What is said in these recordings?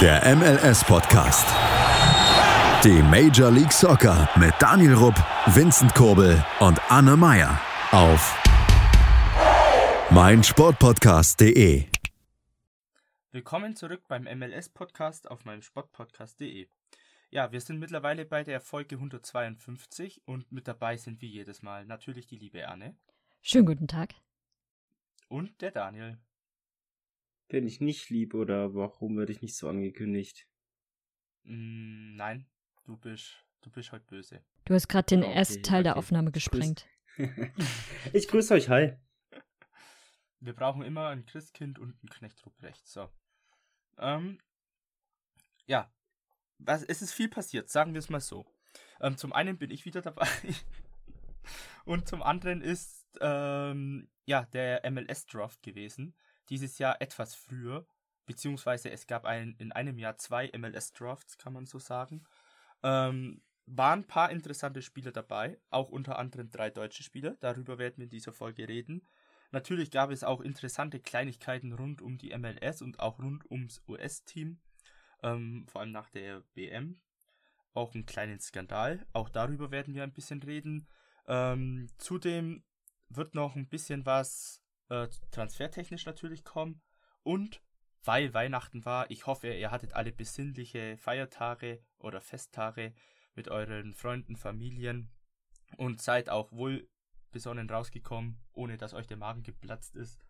Der MLS-Podcast. Die Major League Soccer mit Daniel Rupp, Vincent Kurbel und Anne Meyer auf meinsportpodcast.de. Willkommen zurück beim MLS-Podcast auf meinem Sportpodcast.de. Ja, wir sind mittlerweile bei der Folge 152 und mit dabei sind wie jedes Mal natürlich die liebe Anne. Schönen guten Tag. Und der Daniel. Bin ich nicht lieb oder warum werde ich nicht so angekündigt? Mm, nein, du bist, du bist heute böse. Du hast gerade den Okay, ersten Teil der okay. Aufnahme gesprengt. ich grüße euch, hi. Wir brauchen immer ein Christkind und ein Knecht Ruprecht. So. Ähm, ja, was, es ist viel passiert, sagen wir es mal so. Ähm, zum einen bin ich wieder dabei. und zum anderen ist ähm, ja der MLS-Draft gewesen. Dieses Jahr etwas früher. Beziehungsweise es gab ein, in einem Jahr zwei MLS-Drafts, kann man so sagen. Ähm, waren ein paar interessante Spieler dabei, auch unter anderem drei deutsche Spieler. Darüber werden wir in dieser Folge reden. Natürlich gab es auch interessante Kleinigkeiten rund um die MLS und auch rund ums US-Team, ähm, vor allem nach der WM. Auch einen kleinen Skandal, auch darüber werden wir ein bisschen reden. Ähm, zudem wird noch ein bisschen was äh, transfertechnisch natürlich kommen und weil Weihnachten war, ich hoffe, ihr hattet alle besinnliche Feiertage oder Festtage mit euren Freunden, Familien und seid auch wohl besonnen rausgekommen, ohne dass euch der Magen geplatzt ist.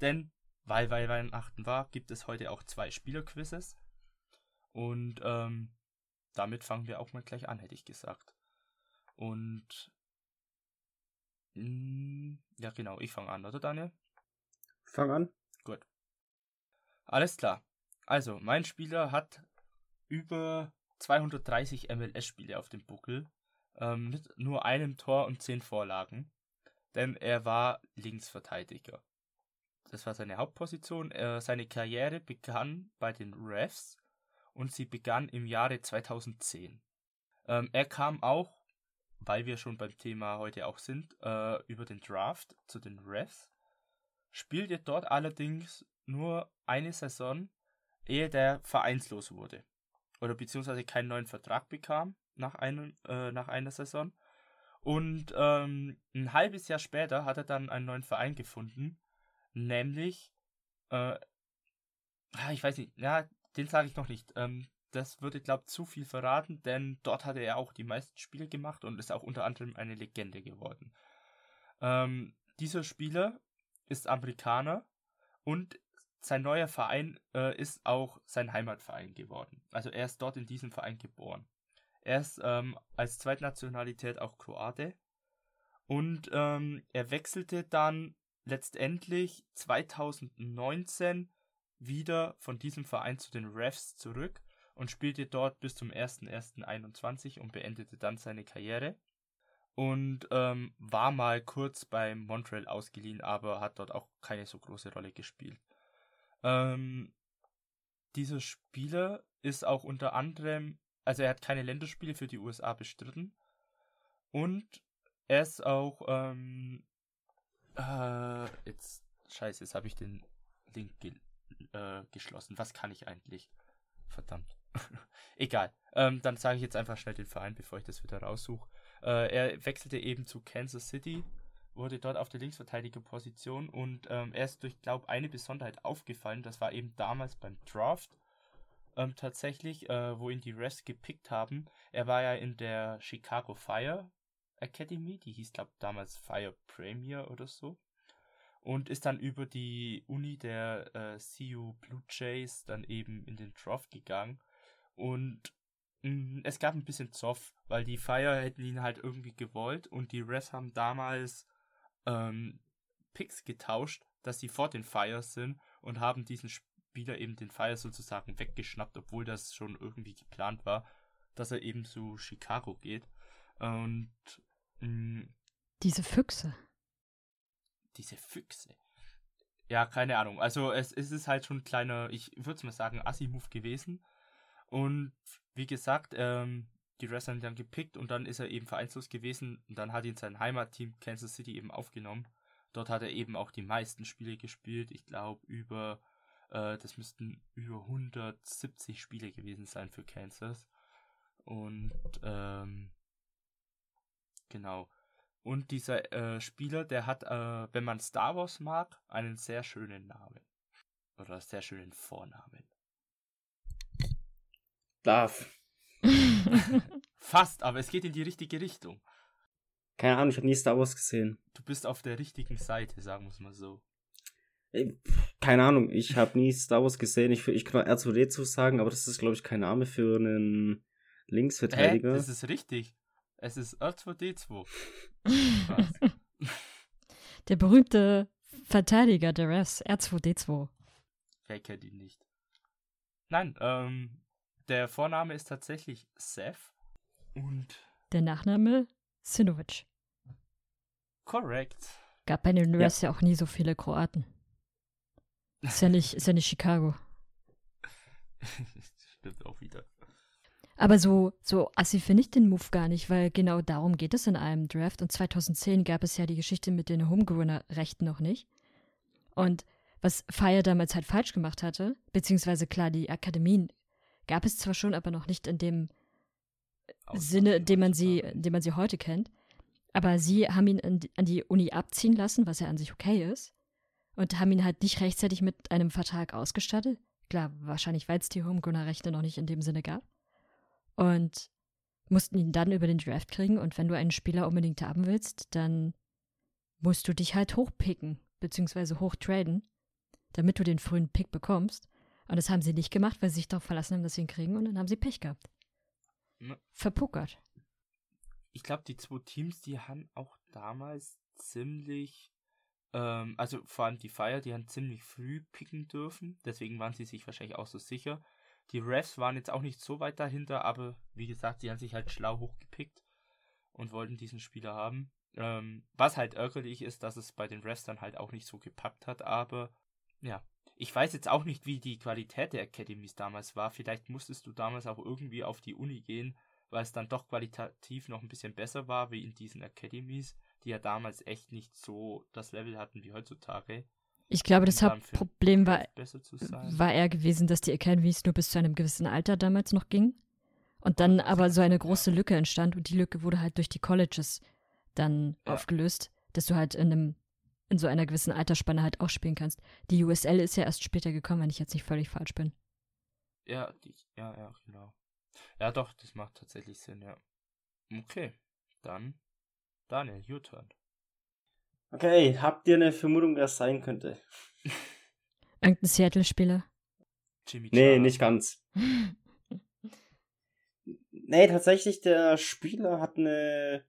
Denn, weil, weil Weihnachten war, gibt es heute auch zwei Spielerquizzes. Und ähm, damit fangen wir auch mal gleich an, hätte ich gesagt. Und mh, ja, genau, ich fange an, oder Daniel? Fang an. Gut. Alles klar. Also, mein Spieler hat über 230 MLS-Spiele auf dem Buckel, ähm, mit nur einem Tor und 10 Vorlagen, denn er war Linksverteidiger. Das war seine Hauptposition. Äh, seine Karriere begann bei den Refs und sie begann im Jahre 2010. Ähm, er kam auch, weil wir schon beim Thema heute auch sind, äh, über den Draft zu den Refs, spielte dort allerdings nur eine Saison, ehe der vereinslos wurde. Oder beziehungsweise keinen neuen Vertrag bekam nach, einem, äh, nach einer Saison. Und ähm, ein halbes Jahr später hat er dann einen neuen Verein gefunden, nämlich, äh, ah, ich weiß nicht, ja, den sage ich noch nicht. Ähm, das würde, glaube ich, zu viel verraten, denn dort hatte er auch die meisten Spiele gemacht und ist auch unter anderem eine Legende geworden. Ähm, dieser Spieler ist Amerikaner und sein neuer Verein äh, ist auch sein Heimatverein geworden. Also er ist dort in diesem Verein geboren. Er ist ähm, als Zweitnationalität auch Kroate und ähm, er wechselte dann letztendlich 2019 wieder von diesem Verein zu den Refs zurück und spielte dort bis zum 01.01.21 und beendete dann seine Karriere und ähm, war mal kurz beim Montreal ausgeliehen, aber hat dort auch keine so große Rolle gespielt. Ähm, dieser Spieler ist auch unter anderem, also er hat keine Länderspiele für die USA bestritten und er ist auch, ähm, äh, jetzt, scheiße, jetzt habe ich den Link ge äh, geschlossen. Was kann ich eigentlich? Verdammt. Egal. Ähm, dann sage ich jetzt einfach schnell den Verein, bevor ich das wieder raussuche. Äh, er wechselte eben zu Kansas City, wurde dort auf der Linksverteidigerposition und ähm, er ist durch, glaube eine Besonderheit aufgefallen. Das war eben damals beim Draft ähm, tatsächlich, äh, wo ihn die Refs gepickt haben. Er war ja in der Chicago Fire Academy, die hieß, glaube damals Fire Premier oder so. Und ist dann über die Uni der äh, CU Blue Jays dann eben in den Draft gegangen. Und es gab ein bisschen Zoff, weil die Fire hätten ihn halt irgendwie gewollt und die Refs haben damals ähm, Picks getauscht, dass sie vor den Fires sind und haben diesen Spieler eben den Fire sozusagen weggeschnappt, obwohl das schon irgendwie geplant war, dass er eben zu Chicago geht. Und mh, Diese Füchse. diese Füchse. Ja, keine Ahnung. Also es, es ist halt schon ein kleiner, ich würde mal sagen, Assi-Move gewesen. Und wie gesagt, ähm, die Refs haben ihn dann gepickt und dann ist er eben vereinslos gewesen und dann hat ihn sein Heimatteam Kansas City eben aufgenommen. Dort hat er eben auch die meisten Spiele gespielt. Ich glaube über Äh, das müssten über 170 Spiele gewesen sein für Kansas. Und ähm, genau. Und dieser äh, Spieler, der hat, äh, wenn man Star Wars mag, einen sehr schönen Namen. Oder sehr schönen Vornamen. Darf. Fast, aber es geht in die richtige Richtung. Keine Ahnung, ich habe nie Star Wars gesehen. Du bist auf der richtigen Seite, sagen wir es mal so. Keine Ahnung, ich habe nie Star Wars gesehen. Ich, ich kann R2D2 sagen, aber das ist, glaube ich, kein Name für einen Hä? Linksverteidiger. Das ist richtig. Es ist R2D2. Der berühmte Verteidiger der Refs, R2D2. Wer kennt ihn nicht? Nein, ähm, der Vorname ist tatsächlich Seth. Und Der Nachname Sinovic. korrekt. Gab bei den Refs ja. auch nie so viele Kroaten. Ist ja nicht, ist ja nicht Chicago. Stimmt auch wieder. Aber so, so assi finde ich den Move gar nicht, weil genau darum geht es in einem Draft. Und 2010 gab es ja die Geschichte mit den Homegrowner-Rechten noch nicht. Und was Fire damals halt falsch gemacht hatte, beziehungsweise klar, die Akademien gab es zwar schon, aber noch nicht in dem Sinne, Ausmachen den man sie, den man sie heute kennt. Aber sie haben ihn an die- Uni abziehen lassen, was ja an sich okay ist. Und haben ihn halt nicht rechtzeitig mit einem Vertrag ausgestattet. Klar, wahrscheinlich, weil es die Homegrowner-Rechte noch nicht in dem Sinne gab. Und mussten ihn dann über den Draft kriegen. Und wenn du einen Spieler unbedingt haben willst, dann musst du dich halt hochpicken, beziehungsweise hochtraden, damit du den frühen Pick bekommst. Und das haben sie nicht gemacht, weil sie sich darauf verlassen haben, dass sie ihn kriegen. Und dann haben sie Pech gehabt. Verpuckert. Ich glaube, die zwei Teams, die haben auch damals ziemlich, ähm, also vor allem die Fire, die haben ziemlich früh picken dürfen. Deswegen waren sie sich wahrscheinlich auch so sicher. Die Refs waren jetzt auch nicht so weit dahinter, aber wie gesagt, die haben sich halt schlau hochgepickt und wollten diesen Spieler haben. Ähm, was halt ärgerlich ist, dass es bei den Refs dann halt auch nicht so gepackt hat, aber ja. Ich weiß jetzt auch nicht, wie die Qualität der Academies damals war. Vielleicht musstest du damals auch irgendwie auf die Uni gehen, weil es dann doch qualitativ noch ein bisschen besser war, wie in diesen Academies, die ja damals echt nicht so das Level hatten wie heutzutage. Ich glaube, das Hauptproblem war, war eher gewesen, dass die Academies nur bis zu einem gewissen Alter damals noch gingen. Und dann aber so eine große Lücke entstand und die Lücke wurde halt durch die Colleges dann Ja. aufgelöst, dass du halt in einem in so einer gewissen Altersspanne halt auch spielen kannst. Die USL ist ja erst später gekommen, wenn ich jetzt nicht völlig falsch bin. Ja, die, ja, ja, genau. Ja, doch, das macht tatsächlich Sinn, ja. Okay, dann Daniel, your turn. Okay, habt ihr eine Vermutung, wer es sein könnte? Irgendein Seattle-Spieler. Jimmy Nee, Chara. nicht ganz. Nee, tatsächlich, der Spieler hat eine,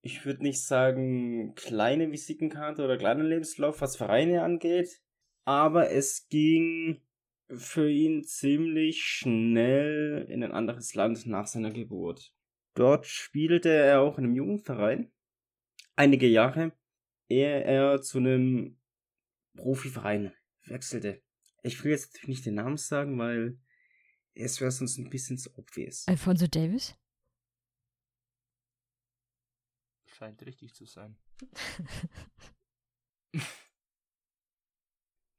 ich würde nicht sagen, kleine Visitenkarte oder kleinen Lebenslauf, was Vereine angeht. Aber es ging für ihn ziemlich schnell in ein anderes Land nach seiner Geburt. Dort spielte er auch in einem Jugendverein. Einige Jahre, ehe er zu einem Profiverein wechselte. Ich will jetzt natürlich nicht den Namen sagen, weil es wäre sonst ein bisschen zu obvious. Alfonso Davis? Scheint richtig zu sein.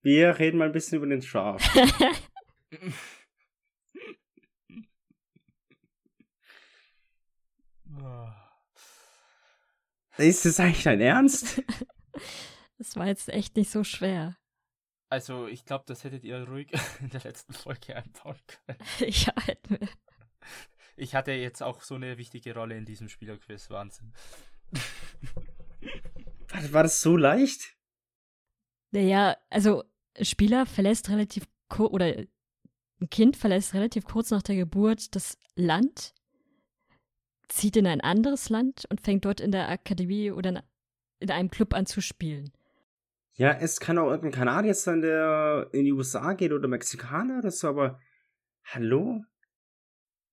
Wir reden mal ein bisschen über den Draft. Ah. Ist das eigentlich dein Ernst? Das war jetzt echt nicht so schwer. Also, ich glaube, das hättet ihr ruhig in der letzten Folge einbauen können. ja, hätten wir. Ich hatte jetzt auch so eine wichtige Rolle in diesem Spielerquiz, Wahnsinn. War, war das so leicht? Naja, also ein Spieler verlässt relativ kurz, oder ein Kind verlässt relativ kurz nach der Geburt das Land, zieht in ein anderes Land und fängt dort in der Akademie oder in- in einem Club an zu spielen. Ja, es kann auch irgendein Kanadier sein, der in die USA geht oder Mexikaner oder so, aber hallo?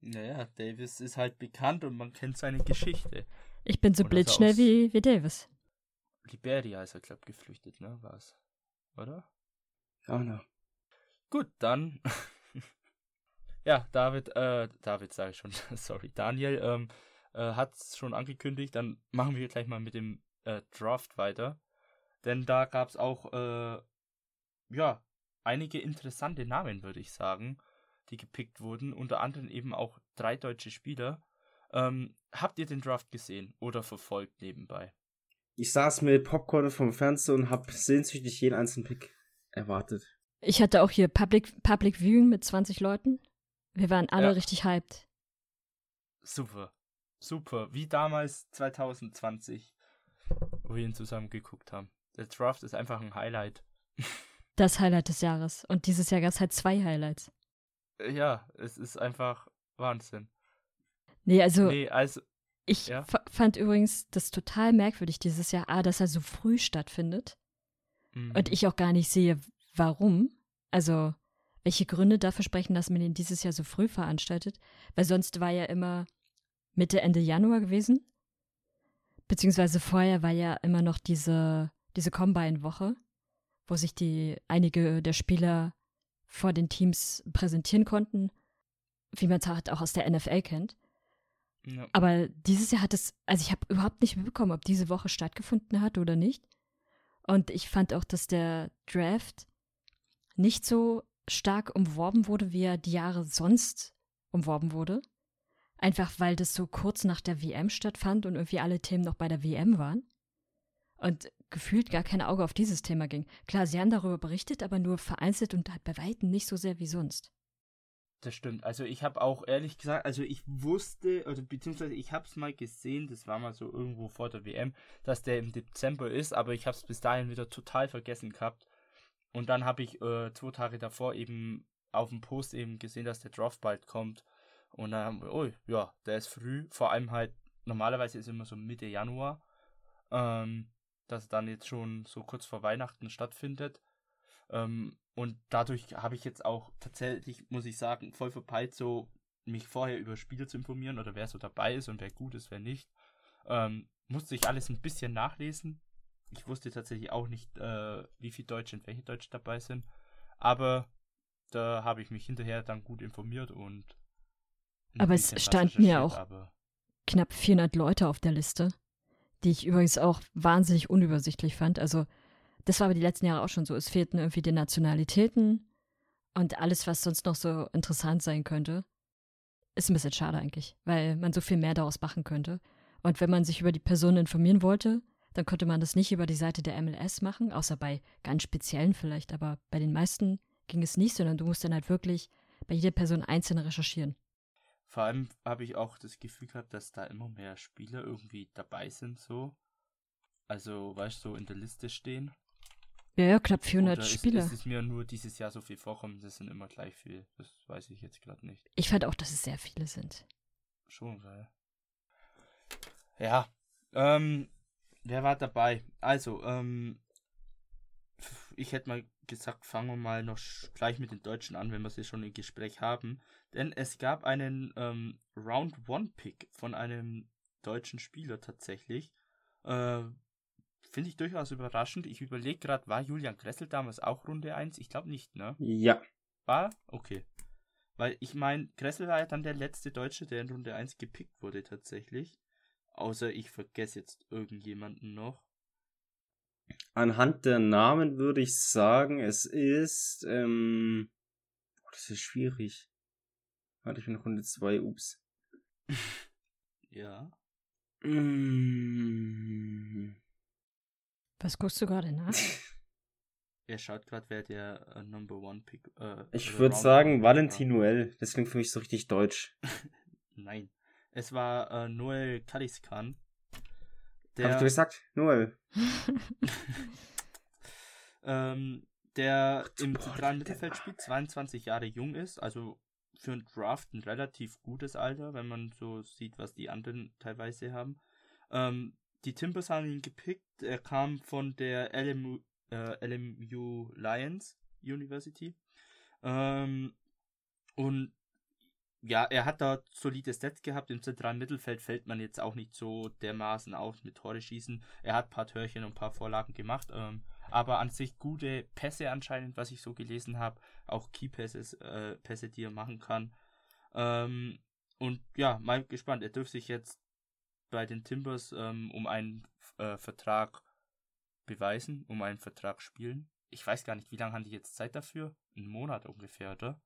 Naja, Davis ist halt bekannt und man kennt seine Geschichte. Ich bin so blitzschnell wie, wie Davis. Liberia ist er, glaub geflüchtet, ne? War's. Oder? Ja, no. Gut, dann. ja, David, äh, David sage ich schon, sorry, Daniel, ähm, äh, hat's schon angekündigt. Dann machen wir gleich mal mit dem äh, Draft weiter. Denn da gab's auch, äh, ja, einige interessante Namen, würde ich sagen, die gepickt wurden. Unter anderem eben auch drei deutsche Spieler. Ähm, habt ihr den Draft gesehen oder verfolgt nebenbei? Ich saß mit Popcorn vom Fernseher und habe sehnsüchtig jeden einzelnen Pick erwartet. Ich hatte auch hier Public, Public Viewing mit 20 Leuten. Wir waren alle Ja. richtig hyped. Super. Super. Wie damals 2020, wo wir ihn zusammen geguckt haben. Der Draft ist einfach ein Highlight. Das Highlight des Jahres. Und dieses Jahr gab es halt zwei Highlights. Ja, es ist einfach Wahnsinn. Nee, also Nee, also, ich ja. fa- fand übrigens das total merkwürdig dieses Jahr, A, dass er so früh stattfindet. mhm. Und ich auch gar nicht sehe, warum. Also, welche Gründe dafür sprechen, dass man ihn dieses Jahr so früh veranstaltet. Weil sonst war ja immer Mitte, Ende Januar gewesen. Beziehungsweise vorher war ja immer noch diese, diese Combine-Woche, wo sich die einige der Spieler vor den Teams präsentieren konnten, wie man es halt auch aus der NFL kennt. Ja. Aber dieses Jahr hat es, also ich habe überhaupt nicht mitbekommen, ob diese Woche stattgefunden hat oder nicht. Und ich fand auch, dass der Draft nicht so stark umworben wurde, wie er die Jahre sonst umworben wurde. Einfach weil das so kurz nach der WM stattfand und irgendwie alle Themen noch bei der WM waren. Und gefühlt gar kein Auge auf dieses Thema ging. Klar, sie haben darüber berichtet, aber nur vereinzelt und halt bei Weitem nicht so sehr wie sonst. Das stimmt. Also ich habe auch ehrlich gesagt, also ich wusste, oder beziehungsweise ich habe es mal gesehen, das war mal so irgendwo vor der WM, dass der im Dezember ist, aber ich habe es bis dahin wieder total vergessen gehabt. Und dann habe ich äh, zwei Tage davor eben auf dem Post eben gesehen, dass der Draft bald kommt. Und dann haben wir, oh ja, der ist früh, vor allem halt, normalerweise ist immer so Mitte Januar, ähm, dass dann jetzt schon so kurz vor Weihnachten stattfindet. Ähm, und dadurch habe ich jetzt auch tatsächlich, muss ich sagen, voll verpeilt, so mich vorher über Spiele zu informieren oder wer so dabei ist und wer gut ist, wer nicht. Ähm, musste ich alles ein bisschen nachlesen. Ich wusste tatsächlich auch nicht, äh, wie viele Deutsche und welche Deutsche dabei sind. Aber da habe ich mich hinterher dann gut informiert und. Aber es standen ja auch- Aber knapp 400 Leute auf der Liste, die ich übrigens auch wahnsinnig unübersichtlich fand. Also das war aber die letzten Jahre auch schon so. Es fehlten irgendwie die Nationalitäten und alles, was sonst noch so interessant sein könnte. Ist ein bisschen schade eigentlich, weil man so viel mehr daraus machen könnte. Und wenn man sich über die Person informieren wollte, dann konnte man das nicht über die Seite der MLS machen, außer bei ganz speziellen vielleicht, aber bei den meisten ging es nicht, sondern du musst dann halt wirklich bei jeder Person einzeln recherchieren. vor allem habe ich auch das Gefühl gehabt, dass da immer mehr Spieler irgendwie dabei sind, so. Also, weißt du, so in der Liste stehen. Ja, ja, knapp 400 Oder Spieler. Ist, ist es mir nur dieses Jahr so viel vorkommen, das sind immer gleich viel. Das weiß ich jetzt gerade nicht. Ich fand auch, dass es sehr viele sind. Schon, geil. Ja. Ähm, wer war dabei? Also, ähm, ich hätte mal gesagt, fangen wir mal noch gleich mit den Deutschen an, wenn wir sie schon im Gespräch haben. Denn es gab einen ähm, Round One Pick von einem deutschen Spieler tatsächlich. Äh, Finde ich durchaus überraschend. Ich überlege gerade, war Julian Gressel damals auch Runde 1? Ich glaube nicht, ne? Ja. War? Okay. Weil ich meine, Gressel war ja dann der letzte Deutsche, der in Runde 1 gepickt wurde tatsächlich. Außer ich vergesse jetzt irgendjemanden noch. Anhand der Namen würde ich sagen, es ist, ähm, boah, das ist schwierig. Warte, ich bin in Runde 2, ups. Ja. Mm. Was guckst du gerade nach? Er schaut gerade, wer der äh, Number One Pick. Äh, Ich würde sagen Valentin. Noel. Das klingt für mich so richtig deutsch. Nein. Es war äh, Noel Kaliskan. Hab ich dir gesagt? Noel. ähm, der im Boah, zentralen der Mittelfeld spielt, 22 Jahre jung ist, also für einen Draft ein relativ gutes Alter, wenn man so sieht, was die anderen teilweise haben. Ähm, die Timbers haben ihn gepickt, er kam von der LMU, äh, LMU Lions University. Ähm, und ja, er hat da solide Stats gehabt. Im zentralen Mittelfeld fällt man jetzt auch nicht so dermaßen auf mit Tore schießen. Er hat ein paar Törchen und ein paar Vorlagen gemacht. Ähm, aber an sich gute Pässe anscheinend, was ich so gelesen habe. Auch Key-Pässe, äh, Pässe, die er machen kann. Ähm, und ja, mal gespannt. Er dürfte sich jetzt bei den Timbers ähm, um einen äh, Vertrag beweisen, um einen Vertrag spielen. ich weiß gar nicht, wie lange haben die jetzt Zeit dafür? Einen Monat ungefähr, oder?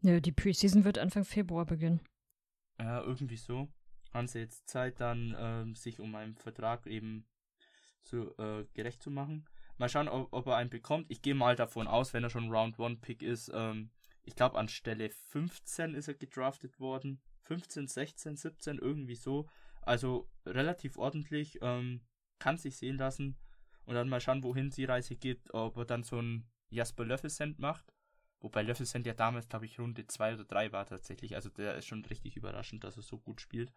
Ja, die Preseason wird Anfang Februar beginnen. Ja, irgendwie so. Haben sie jetzt Zeit, dann ähm, sich um einen Vertrag eben zu, äh, gerecht zu machen. Mal schauen, ob, ob er einen bekommt. Ich gehe mal davon aus, wenn er schon Round 1 Pick ist. Ähm, ich glaube, an Stelle 15 ist er gedraftet worden. 15, 16, 17, irgendwie so. Also relativ ordentlich. Ähm, kann sich sehen lassen. Und dann mal schauen, wohin die Reise geht. Ob er dann so ein Jasper Löffelsend macht. Wobei Löffelsend ja damals, glaube ich, Runde 2 oder 3 war tatsächlich. Also der ist schon richtig überraschend, dass er so gut spielt.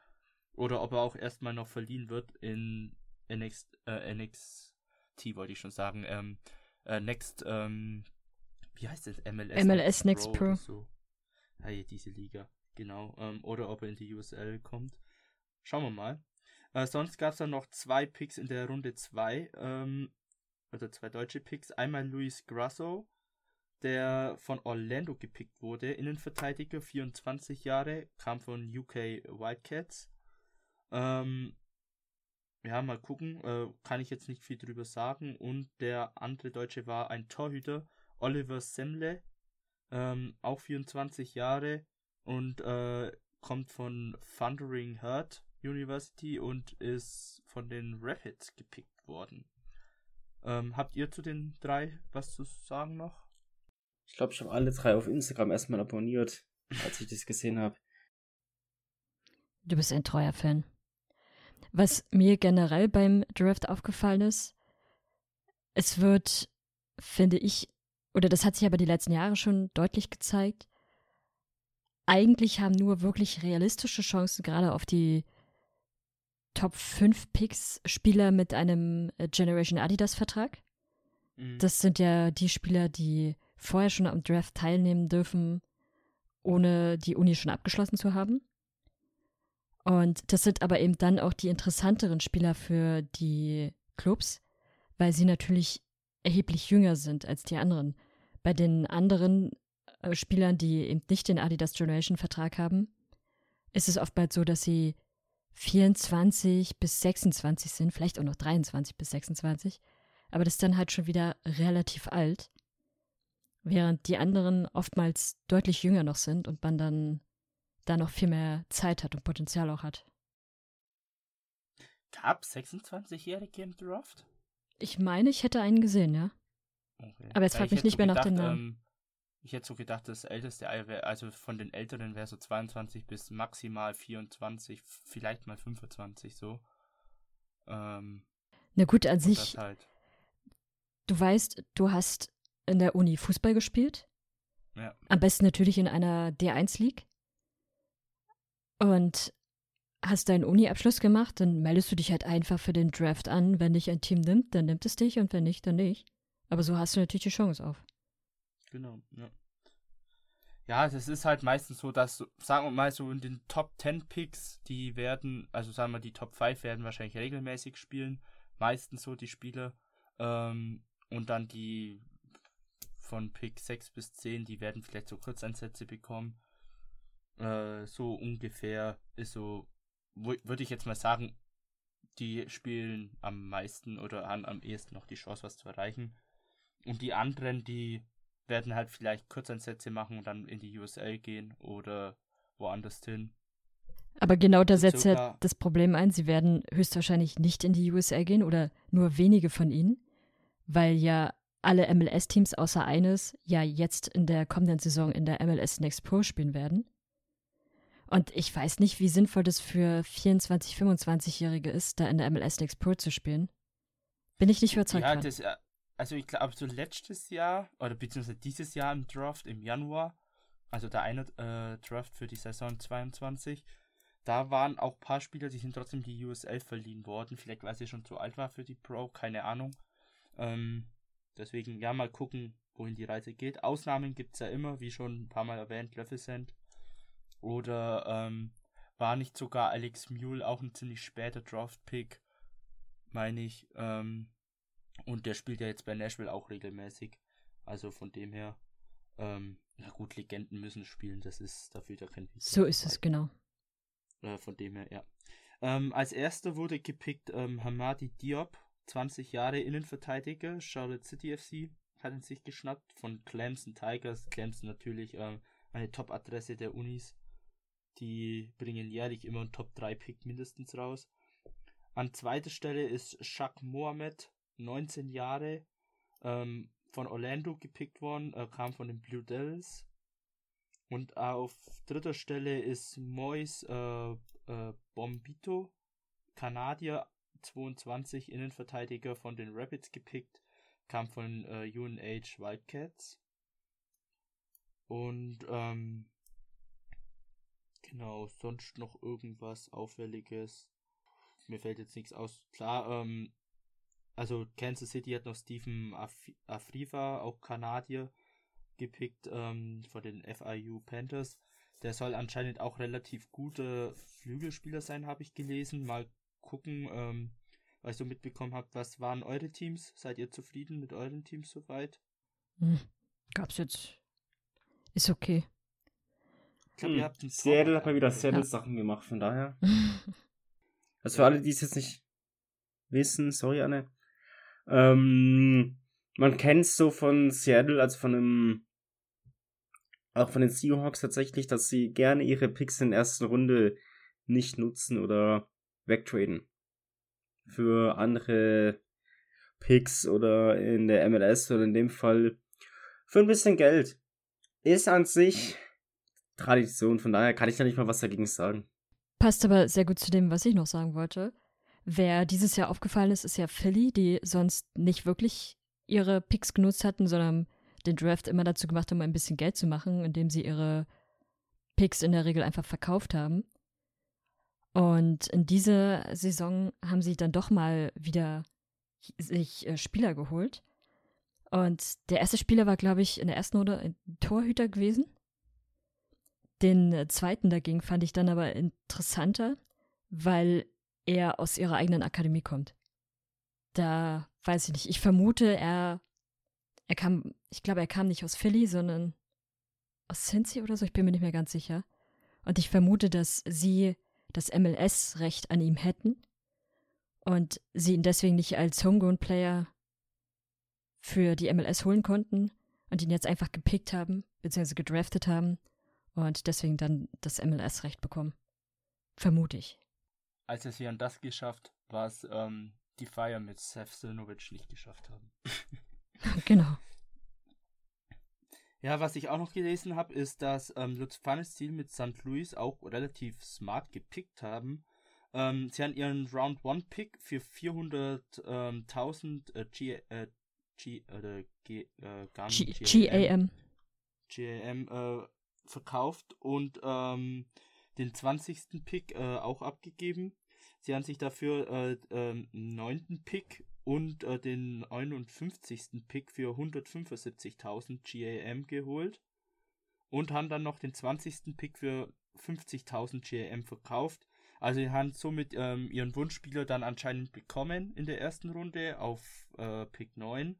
Oder ob er auch erstmal noch verliehen wird in NXT, äh, NXT wollte ich schon sagen. Ähm, äh, Next, ähm, wie heißt das? MLS, MLS Next Pro. Pro. So. Hey, diese Liga, genau. Ähm, oder ob er in die USL kommt. Schauen wir mal. Äh, sonst gab es dann noch zwei Picks in der Runde 2. Ähm, oder zwei deutsche Picks. Einmal Luis Grasso, der von Orlando gepickt wurde. Innenverteidiger, 24 Jahre, kam von UK Wildcats. Ähm, ja, mal gucken. Äh, kann ich jetzt nicht viel drüber sagen. Und der andere Deutsche war ein Torhüter, Oliver Semle. Ähm, auch 24 Jahre und äh, kommt von Thundering Heart University und ist von den Rapids gepickt worden. Ähm, habt ihr zu den drei was zu sagen noch? Ich glaube, ich habe alle drei auf Instagram erstmal abonniert, als ich das gesehen habe. Du bist ein treuer Fan. Was mir generell beim Draft aufgefallen ist, es wird, finde ich, oder das hat sich aber die letzten Jahre schon deutlich gezeigt, eigentlich haben nur wirklich realistische Chancen gerade auf die Top 5 Picks Spieler mit einem äh, Generation Adidas Vertrag. Mhm. Das sind ja die Spieler, die vorher schon am Draft teilnehmen dürfen, ohne die Uni schon abgeschlossen zu haben. Und das sind aber eben dann auch die interessanteren Spieler für die Clubs, weil sie natürlich erheblich jünger sind als die anderen. Bei den anderen äh, Spielern, die eben nicht den Adidas Generation Vertrag haben, ist es oftmals so, dass sie 24 bis 26 sind, vielleicht auch noch 23 bis 26, aber das ist dann halt schon wieder relativ alt, während die anderen oftmals deutlich jünger noch sind und man dann da noch viel mehr Zeit hat und Potenzial auch hat. Gab 26-Jährige im Draft? Ich meine, ich hätte einen gesehen, ja. Okay. Aber jetzt fragt mich nicht mehr gedacht, nach dem Namen. Ähm, ich hätte so gedacht, das älteste, also von den Älteren wäre so 22 bis maximal 24, vielleicht mal 25 so. Ähm, Na gut, an sich. Halt. Du weißt, du hast in der Uni Fußball gespielt. Ja. Am besten natürlich in einer D1 League und hast deinen Uni-Abschluss gemacht, dann meldest du dich halt einfach für den Draft an. Wenn dich ein Team nimmt, dann nimmt es dich und wenn nicht, dann nicht. Aber so hast du natürlich die Chance auf. Genau, ja. Ja, das ist halt meistens so, dass, sagen wir mal so in den Top 10 Picks, die werden, also sagen wir, die Top 5 werden wahrscheinlich regelmäßig spielen. Meistens so die Spiele. Ähm, und dann die von Pick 6 bis 10, die werden vielleicht so Kurzeinsätze bekommen. Äh, so ungefähr ist so, würde ich jetzt mal sagen, die spielen am meisten oder haben am ehesten noch die Chance, was zu erreichen. Und die anderen, die werden halt vielleicht Kurzeinsätze machen und dann in die USL gehen oder woanders hin. Aber genau da setzt ja das Problem ein, sie werden höchstwahrscheinlich nicht in die USL gehen oder nur wenige von ihnen, weil ja alle MLS-Teams außer eines ja jetzt in der kommenden Saison in der MLS Next Pro spielen werden. Und ich weiß nicht, wie sinnvoll das für 24-, 25-Jährige ist, da in der MLS Next Pro zu spielen. Bin ich nicht überzeugt. Ja, das, äh, also ich glaube, so letztes Jahr, oder beziehungsweise dieses Jahr im Draft im Januar, also der eine äh, Draft für die Saison 22, da waren auch ein paar Spieler, die sind trotzdem die USL verliehen worden. Vielleicht weil sie schon zu alt war für die Pro, keine Ahnung. Ähm, deswegen, ja, mal gucken, wohin die Reise geht. Ausnahmen gibt es ja immer, wie schon ein paar Mal erwähnt, Löffelsend oder ähm, war nicht sogar Alex Mule auch ein ziemlich später Draft-Pick, meine ich. Ähm, und der spielt ja jetzt bei Nashville auch regelmäßig. Also von dem her, ähm, na gut, Legenden müssen spielen, das ist dafür ja kein So ist es, genau. Äh, von dem her, ja. Ähm, als erster wurde gepickt ähm, Hamadi Diop, 20 Jahre Innenverteidiger, Charlotte City FC, hat ihn sich geschnappt. Von Clemson Tigers. Clemson natürlich ähm, eine Top-Adresse der Unis. Die bringen jährlich immer einen Top-3-Pick mindestens raus. An zweiter Stelle ist Shaq Mohamed, 19 Jahre, ähm, von Orlando gepickt worden, äh, kam von den Blue Devils. Und auf dritter Stelle ist Mois äh, äh, Bombito, Kanadier, 22 Innenverteidiger von den Rapids gepickt, kam von äh, UNH Wildcats. Und ähm, genau, sonst noch irgendwas Auffälliges. Mir fällt jetzt nichts aus. Klar, ähm, also Kansas City hat noch Stephen Af Afriva, auch Kanadier, gepickt ähm, von den FIU Panthers. Der soll anscheinend auch relativ gute Flügelspieler sein, habe ich gelesen. Mal gucken, ähm, was ich so mitbekommen habe. Was waren eure Teams? Seid ihr zufrieden mit euren Teams soweit? Hm. Gab's jetzt. Ist okay. Ich glaube, Hm. ihr habt einen Seattle hat mal wieder. Seattle-Sachen gemacht, von daher. Also für alle, die es jetzt nicht wissen, sorry Anne. Ähm, man kennt es so von Seattle, also von einem, auch von den Seahawks tatsächlich, dass sie gerne ihre Picks in der ersten Runde nicht nutzen oder wegtraden. Für andere Picks oder in der MLS oder in dem Fall für ein bisschen Geld. Ist an sich Tradition, von daher kann ich da nicht mal was dagegen sagen. Passt aber sehr gut zu dem, was ich noch sagen wollte. Wer dieses Jahr aufgefallen ist, ist ja Philly, die sonst nicht wirklich ihre Picks genutzt hatten, sondern den Draft immer dazu gemacht haben, ein bisschen Geld zu machen, indem sie ihre Picks in der Regel einfach verkauft haben. Und in dieser Saison haben sie dann doch mal wieder sich äh, Spieler geholt. Und der erste Spieler war, glaube ich, in der ersten Runde ein Torhüter gewesen. Den äh, zweiten dagegen fand ich dann aber interessanter, weil er aus ihrer eigenen Akademie kommt. Da weiß ich nicht. Ich vermute, er, er kam, ich glaube, er kam nicht aus Philly, sondern aus Cincy oder so. Ich bin mir nicht mehr ganz sicher. Und ich vermute, dass sie das MLS-Recht an ihm hätten und sie ihn deswegen nicht als Homegrown-Player für die MLS holen konnten und ihn jetzt einfach gepickt haben, beziehungsweise gedraftet haben und deswegen dann das MLS-Recht bekommen. Vermute ich. Als er sie an das geschafft, war es ähm, die Feier mit Seth Silnovic nicht geschafft haben. genau. Ja, was ich auch noch gelesen habe, ist, dass ähm, Lutz Pfannenstiel mit St. Louis auch relativ smart gepickt haben. Ähm, sie haben ihren Round 1 Pick für 400.000 äh, G, äh, G, oder G, äh, G nicht GAM. GAM äh, verkauft und ähm, den 20. Pick äh, auch abgegeben. Sie haben sich dafür äh, ähm, einen 9. Pick und äh, den 51. Pick für 175.000 GAM geholt und haben dann noch den 20. Pick für 50.000 GAM verkauft. Also sie haben somit ähm, ihren Wunschspieler dann anscheinend bekommen in der ersten Runde auf äh, Pick 9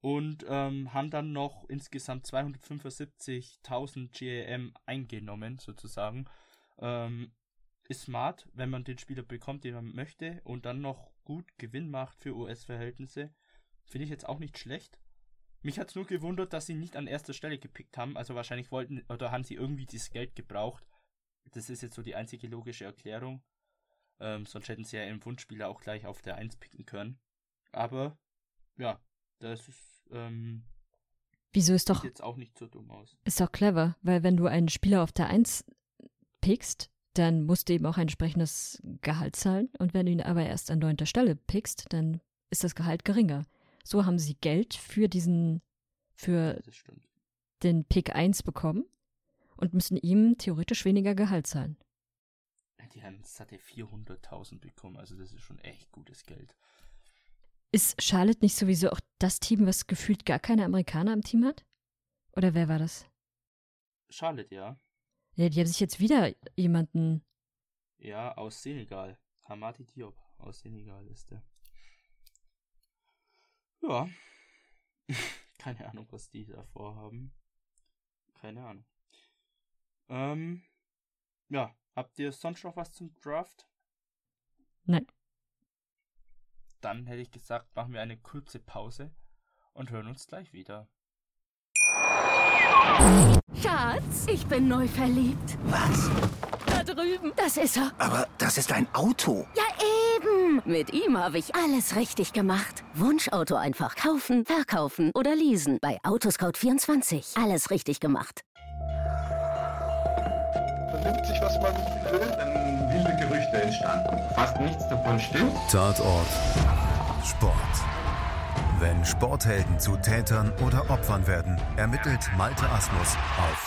und ähm, haben dann noch insgesamt 275.000 GAM eingenommen, sozusagen. Ähm, ist smart, wenn man den Spieler bekommt, den man möchte und dann noch gut Gewinn macht für US-Verhältnisse. Finde ich jetzt auch nicht schlecht. Mich hat es nur gewundert, dass sie nicht an erster Stelle gepickt haben. Also wahrscheinlich wollten oder haben sie irgendwie dieses Geld gebraucht. Das ist jetzt so die einzige logische Erklärung. Ähm, sonst hätten sie ja ihren Wunschspieler auch gleich auf der 1 picken können. Aber ja, das ist ähm, Wieso ist doch, sieht jetzt auch nicht so dumm aus. ist doch clever, weil wenn du einen Spieler auf der 1 pickst, dann musst du eben auch ein entsprechendes Gehalt zahlen. Und wenn du ihn aber erst an neunter Stelle pickst, dann ist das Gehalt geringer. So haben sie Geld für diesen, für den Pick 1 bekommen und müssen ihm theoretisch weniger Gehalt zahlen. Die haben satte 400.000 bekommen, also das ist schon echt gutes Geld. Ist Charlotte nicht sowieso auch das Team, was gefühlt gar keine Amerikaner im Team hat? Oder wer war das? Charlotte, ja. Ja, die haben sich jetzt wieder jemanden. Ja, aus Senegal. Hamadi Diop aus Senegal ist der. Ja. Keine Ahnung, was die da vorhaben. Keine Ahnung. Ähm, ja, habt ihr sonst noch was zum Draft? Nein. dann hätte ich gesagt, machen wir eine kurze Pause und hören uns gleich wieder. Schatz, ich bin neu verliebt. Was? Da drüben. Das ist er. Aber das ist ein Auto. Ja, eben. Mit ihm habe ich alles richtig gemacht. Wunschauto einfach kaufen, verkaufen oder leasen. Bei Autoscout24. Alles richtig gemacht. Vernimmt sich, was man will. Dann wilde Gerüchte entstanden. Fast nichts davon stimmt. Tatort Sport. Wenn Sporthelden zu Tätern oder Opfern werden, ermittelt Malte Asmus auf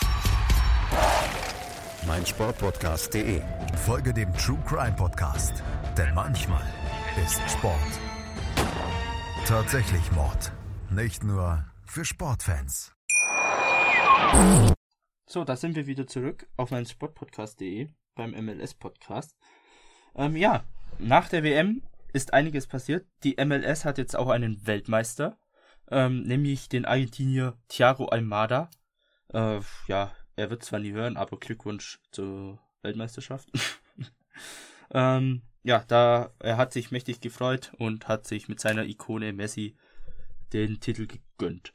meinsportpodcast.de. Folge dem True Crime Podcast, denn manchmal ist Sport tatsächlich Mord. Nicht nur für Sportfans. So, da sind wir wieder zurück auf meinen Sportpodcast.de beim MLS-Podcast. Ähm, ja, nach der WM ist einiges passiert. Die MLS hat jetzt auch einen Weltmeister, ähm, nämlich den Argentinier Thiago Almada. Äh, ja, er wird zwar nie hören, aber Glückwunsch zur Weltmeisterschaft. ähm, ja, da er hat sich mächtig gefreut und hat sich mit seiner Ikone Messi den Titel gegönnt.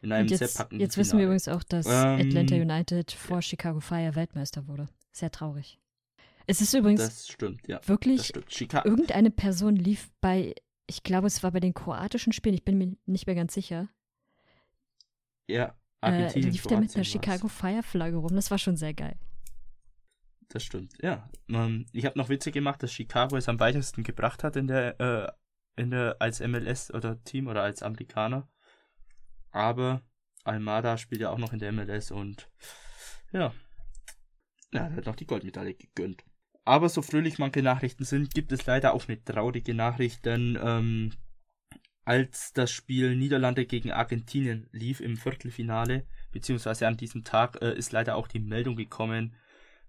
In einem Und sehr jetzt, packenden jetzt wissen wir Finale. übrigens auch, dass Ähm, Atlanta United vor Chicago Fire Weltmeister wurde. Sehr traurig. Es ist übrigens Das stimmt, ja. Das wirklich, stimmt. Chicago. irgendeine Person lief bei, ich glaube, es war bei den kroatischen Spielen, ich bin mir nicht mehr ganz sicher, Ja, äh, Argentinien. lief der mit einer Chicago. Fire Flagge rum. Das war schon sehr geil. Das stimmt, ja. Ähm, ich habe noch Witze gemacht, dass Chicago es am weitesten gebracht hat in der, äh, in der, als MLS oder Team oder als Amerikaner. Aber Almada spielt ja auch noch in der MLS und ja, er hat noch die Goldmedaille gegönnt. Aber so fröhlich manche Nachrichten sind, gibt es leider auch eine traurige Nachricht, denn ähm, als das Spiel Niederlande gegen Argentinien lief im Viertelfinale, beziehungsweise an diesem Tag, äh, ist leider auch die Meldung gekommen,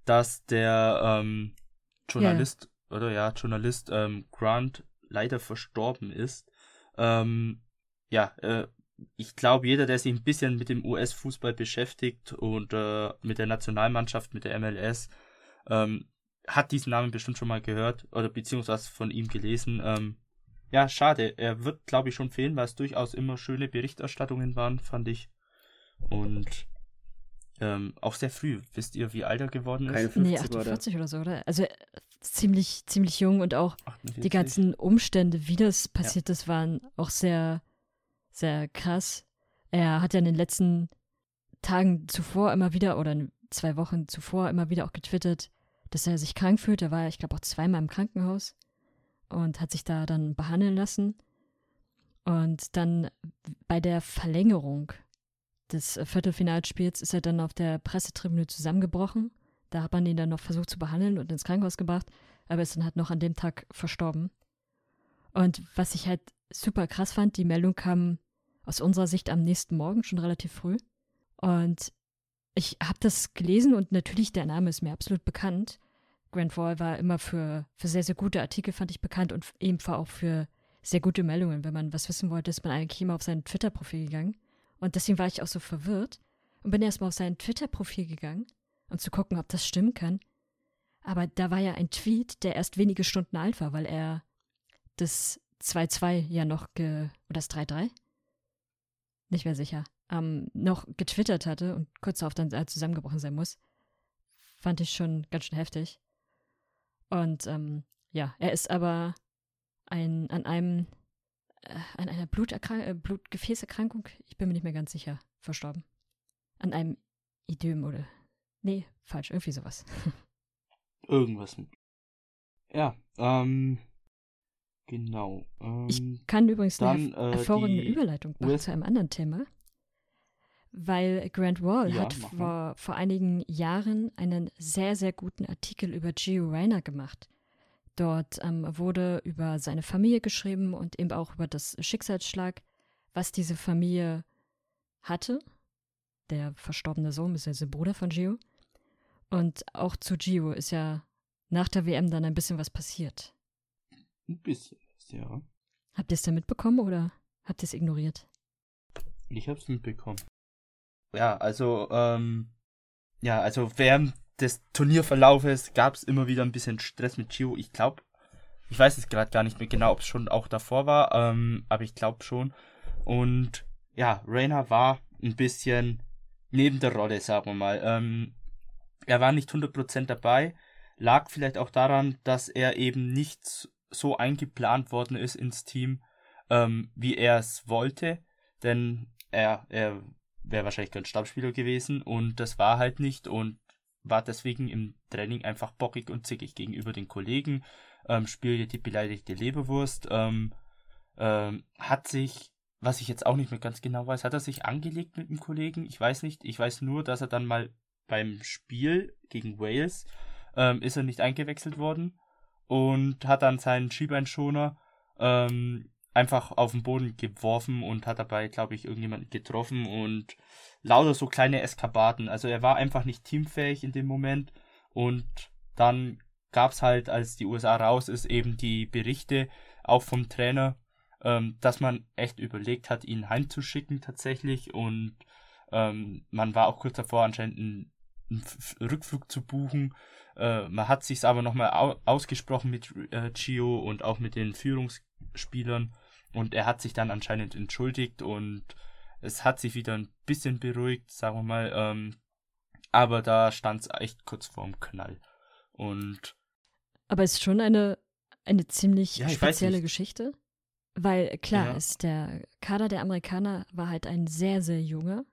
dass der ähm, Journalist, oder ja, Journalist ähm, Grant leider verstorben ist. Ähm, ja, äh, ich glaube, jeder, der sich ein bisschen mit dem US-Fußball beschäftigt und äh, mit der Nationalmannschaft, mit der MLS, ähm, hat diesen Namen bestimmt schon mal gehört oder beziehungsweise von ihm gelesen. Ähm, ja, schade. Er wird, glaube ich, schon fehlen, weil es durchaus immer schöne Berichterstattungen waren, fand ich. Und ähm, auch sehr früh. Wisst ihr, wie alt er geworden ist? Keine 50 Nee, war der. 48 oder so, oder? Also äh, ziemlich, ziemlich jung und auch 48? die ganzen Umstände, wie das passiert ist, waren auch sehr, sehr krass. Er hat ja in den letzten Tagen zuvor immer wieder oder in zwei Wochen zuvor immer wieder auch getwittert, dass er sich krank fühlt. Er war, ich glaube, auch zweimal im Krankenhaus und hat sich da dann behandeln lassen. Und dann bei der Verlängerung des Viertelfinalspiels ist er dann auf der Pressetribüne zusammengebrochen. Da hat man ihn dann noch versucht zu behandeln und ins Krankenhaus gebracht, aber ist dann halt noch an dem Tag verstorben. Und was ich halt super krass fand, die Meldung kam aus unserer Sicht am nächsten Morgen schon relativ früh. Und ich habe das gelesen und natürlich der Name ist mir absolut bekannt. Grant Wall war immer für, für sehr, sehr gute Artikel, fand ich bekannt und eben auch für sehr gute Meldungen. Wenn man was wissen wollte, ist man eigentlich immer auf sein Twitter-Profil gegangen. Und deswegen war ich auch so verwirrt und bin erstmal auf sein Twitter-Profil gegangen, um zu gucken, ob das stimmen kann. Aber da war ja ein Tweet, der erst wenige Stunden alt war, weil er das 2-2 ja noch ge oder das 3-3? Nicht mehr sicher. Ähm, noch getwittert hatte und kurz darauf dann äh, zusammengebrochen sein muss. Fand ich schon ganz schön heftig. Und ähm, ja, er ist aber ein, an einem äh, an einer Bluterkrank äh, Blutgefäßerkrankung, ich bin mir nicht mehr ganz sicher, verstorben. An einem Idem oder. Nee, falsch, irgendwie sowas. Irgendwas. Ja, ähm. Genau. Ähm, Ich kann übrigens dann, eine äh, hervorragende Überleitung machen zu einem anderen Thema. Weil Grant Wall Ja, hat vor, vor einigen Jahren einen sehr, sehr guten Artikel über Gio Reyna gemacht. Dort ähm, wurde über seine Familie geschrieben und eben auch über das Schicksalsschlag, was diese Familie hatte. Der verstorbene Sohn ist ja der Bruder von Gio. Und auch zu Gio ist ja nach der WM dann ein bisschen was passiert. ein bisschen, ja. Habt ihr es denn mitbekommen oder habt ihr es ignoriert? Ich hab's mitbekommen. Ja, also, ähm, ja, also während des Turnierverlaufes gab's immer wieder ein bisschen Stress mit Gio. Ich glaube, Ich weiß jetzt gerade gar nicht mehr genau, ob es schon auch davor war, ähm, aber ich glaube schon. Und ja, Rainer war ein bisschen neben der Rolle, sagen wir mal. Ähm, er war nicht 100% dabei, lag vielleicht auch daran, dass er eben nicht so eingeplant worden ist ins Team, ähm, wie er es wollte, denn er, er wäre wahrscheinlich kein Stammspieler gewesen und das war halt nicht und war deswegen im Training einfach bockig und zickig gegenüber den Kollegen, ähm, spielte die beleidigte Leberwurst, ähm, ähm, hat sich, was ich jetzt auch nicht mehr ganz genau weiß, hat er sich angelegt mit dem Kollegen? Ich weiß nicht. Ich weiß nur, dass er dann mal beim Spiel gegen Wales ähm, ist er nicht eingewechselt worden und hat dann seinen Schiebeinschoner ähm, einfach auf den Boden geworfen und hat dabei, glaube ich, irgendjemanden getroffen und lauter so kleine Eskapaden. Also er war einfach nicht teamfähig in dem Moment und dann gab es halt, als die USA raus ist, eben die Berichte auch vom Trainer, ähm, dass man echt überlegt hat, ihn heimzuschicken tatsächlich und ähm, man war auch kurz davor anscheinend einen, einen Rückflug zu buchen. Äh, man hat sich aber nochmal au ausgesprochen mit äh, Gio und auch mit den Führungsspielern und er hat sich dann anscheinend entschuldigt und es hat sich wieder ein bisschen beruhigt, sagen wir mal. Ähm, aber da stand es echt kurz vorm Knall. Und. Aber es ist schon eine, eine ziemlich ja, spezielle Geschichte. Weil klar ja. ist, der Kader der Amerikaner war halt ein sehr, sehr junger.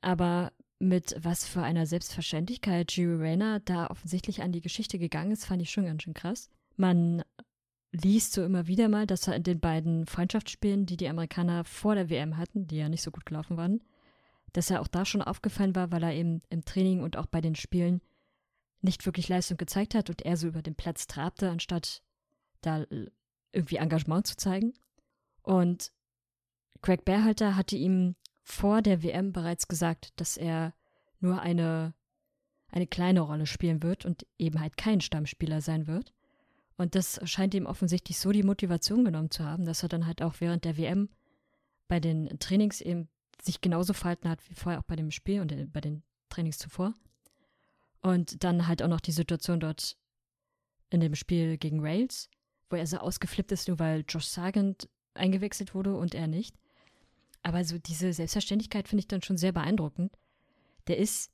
Aber mit was für einer Selbstverständlichkeit Gio Reyna da offensichtlich an die Geschichte gegangen ist, fand ich schon ganz schön krass. Man liest so immer wieder mal, dass er in den beiden Freundschaftsspielen, die die Amerikaner vor der WM hatten, die ja nicht so gut gelaufen waren, dass er auch da schon aufgefallen war, weil er eben im Training und auch bei den Spielen nicht wirklich Leistung gezeigt hat und er so über den Platz trabte, anstatt da irgendwie Engagement zu zeigen. Und Craig Berhalter hatte ihm vor der WM bereits gesagt, dass er nur eine, eine kleine Rolle spielen wird und eben halt kein Stammspieler sein wird. Und das scheint ihm offensichtlich so die Motivation genommen zu haben, dass er dann halt auch während der WM bei den Trainings eben sich genauso verhalten hat wie vorher auch bei dem Spiel und bei den Trainings zuvor. Und dann halt auch noch die Situation dort in dem Spiel gegen Rails, wo er so ausgeflippt ist, nur weil Josh Sargent eingewechselt wurde und er nicht. Aber so diese Selbstverständlichkeit finde ich dann schon sehr beeindruckend. Der ist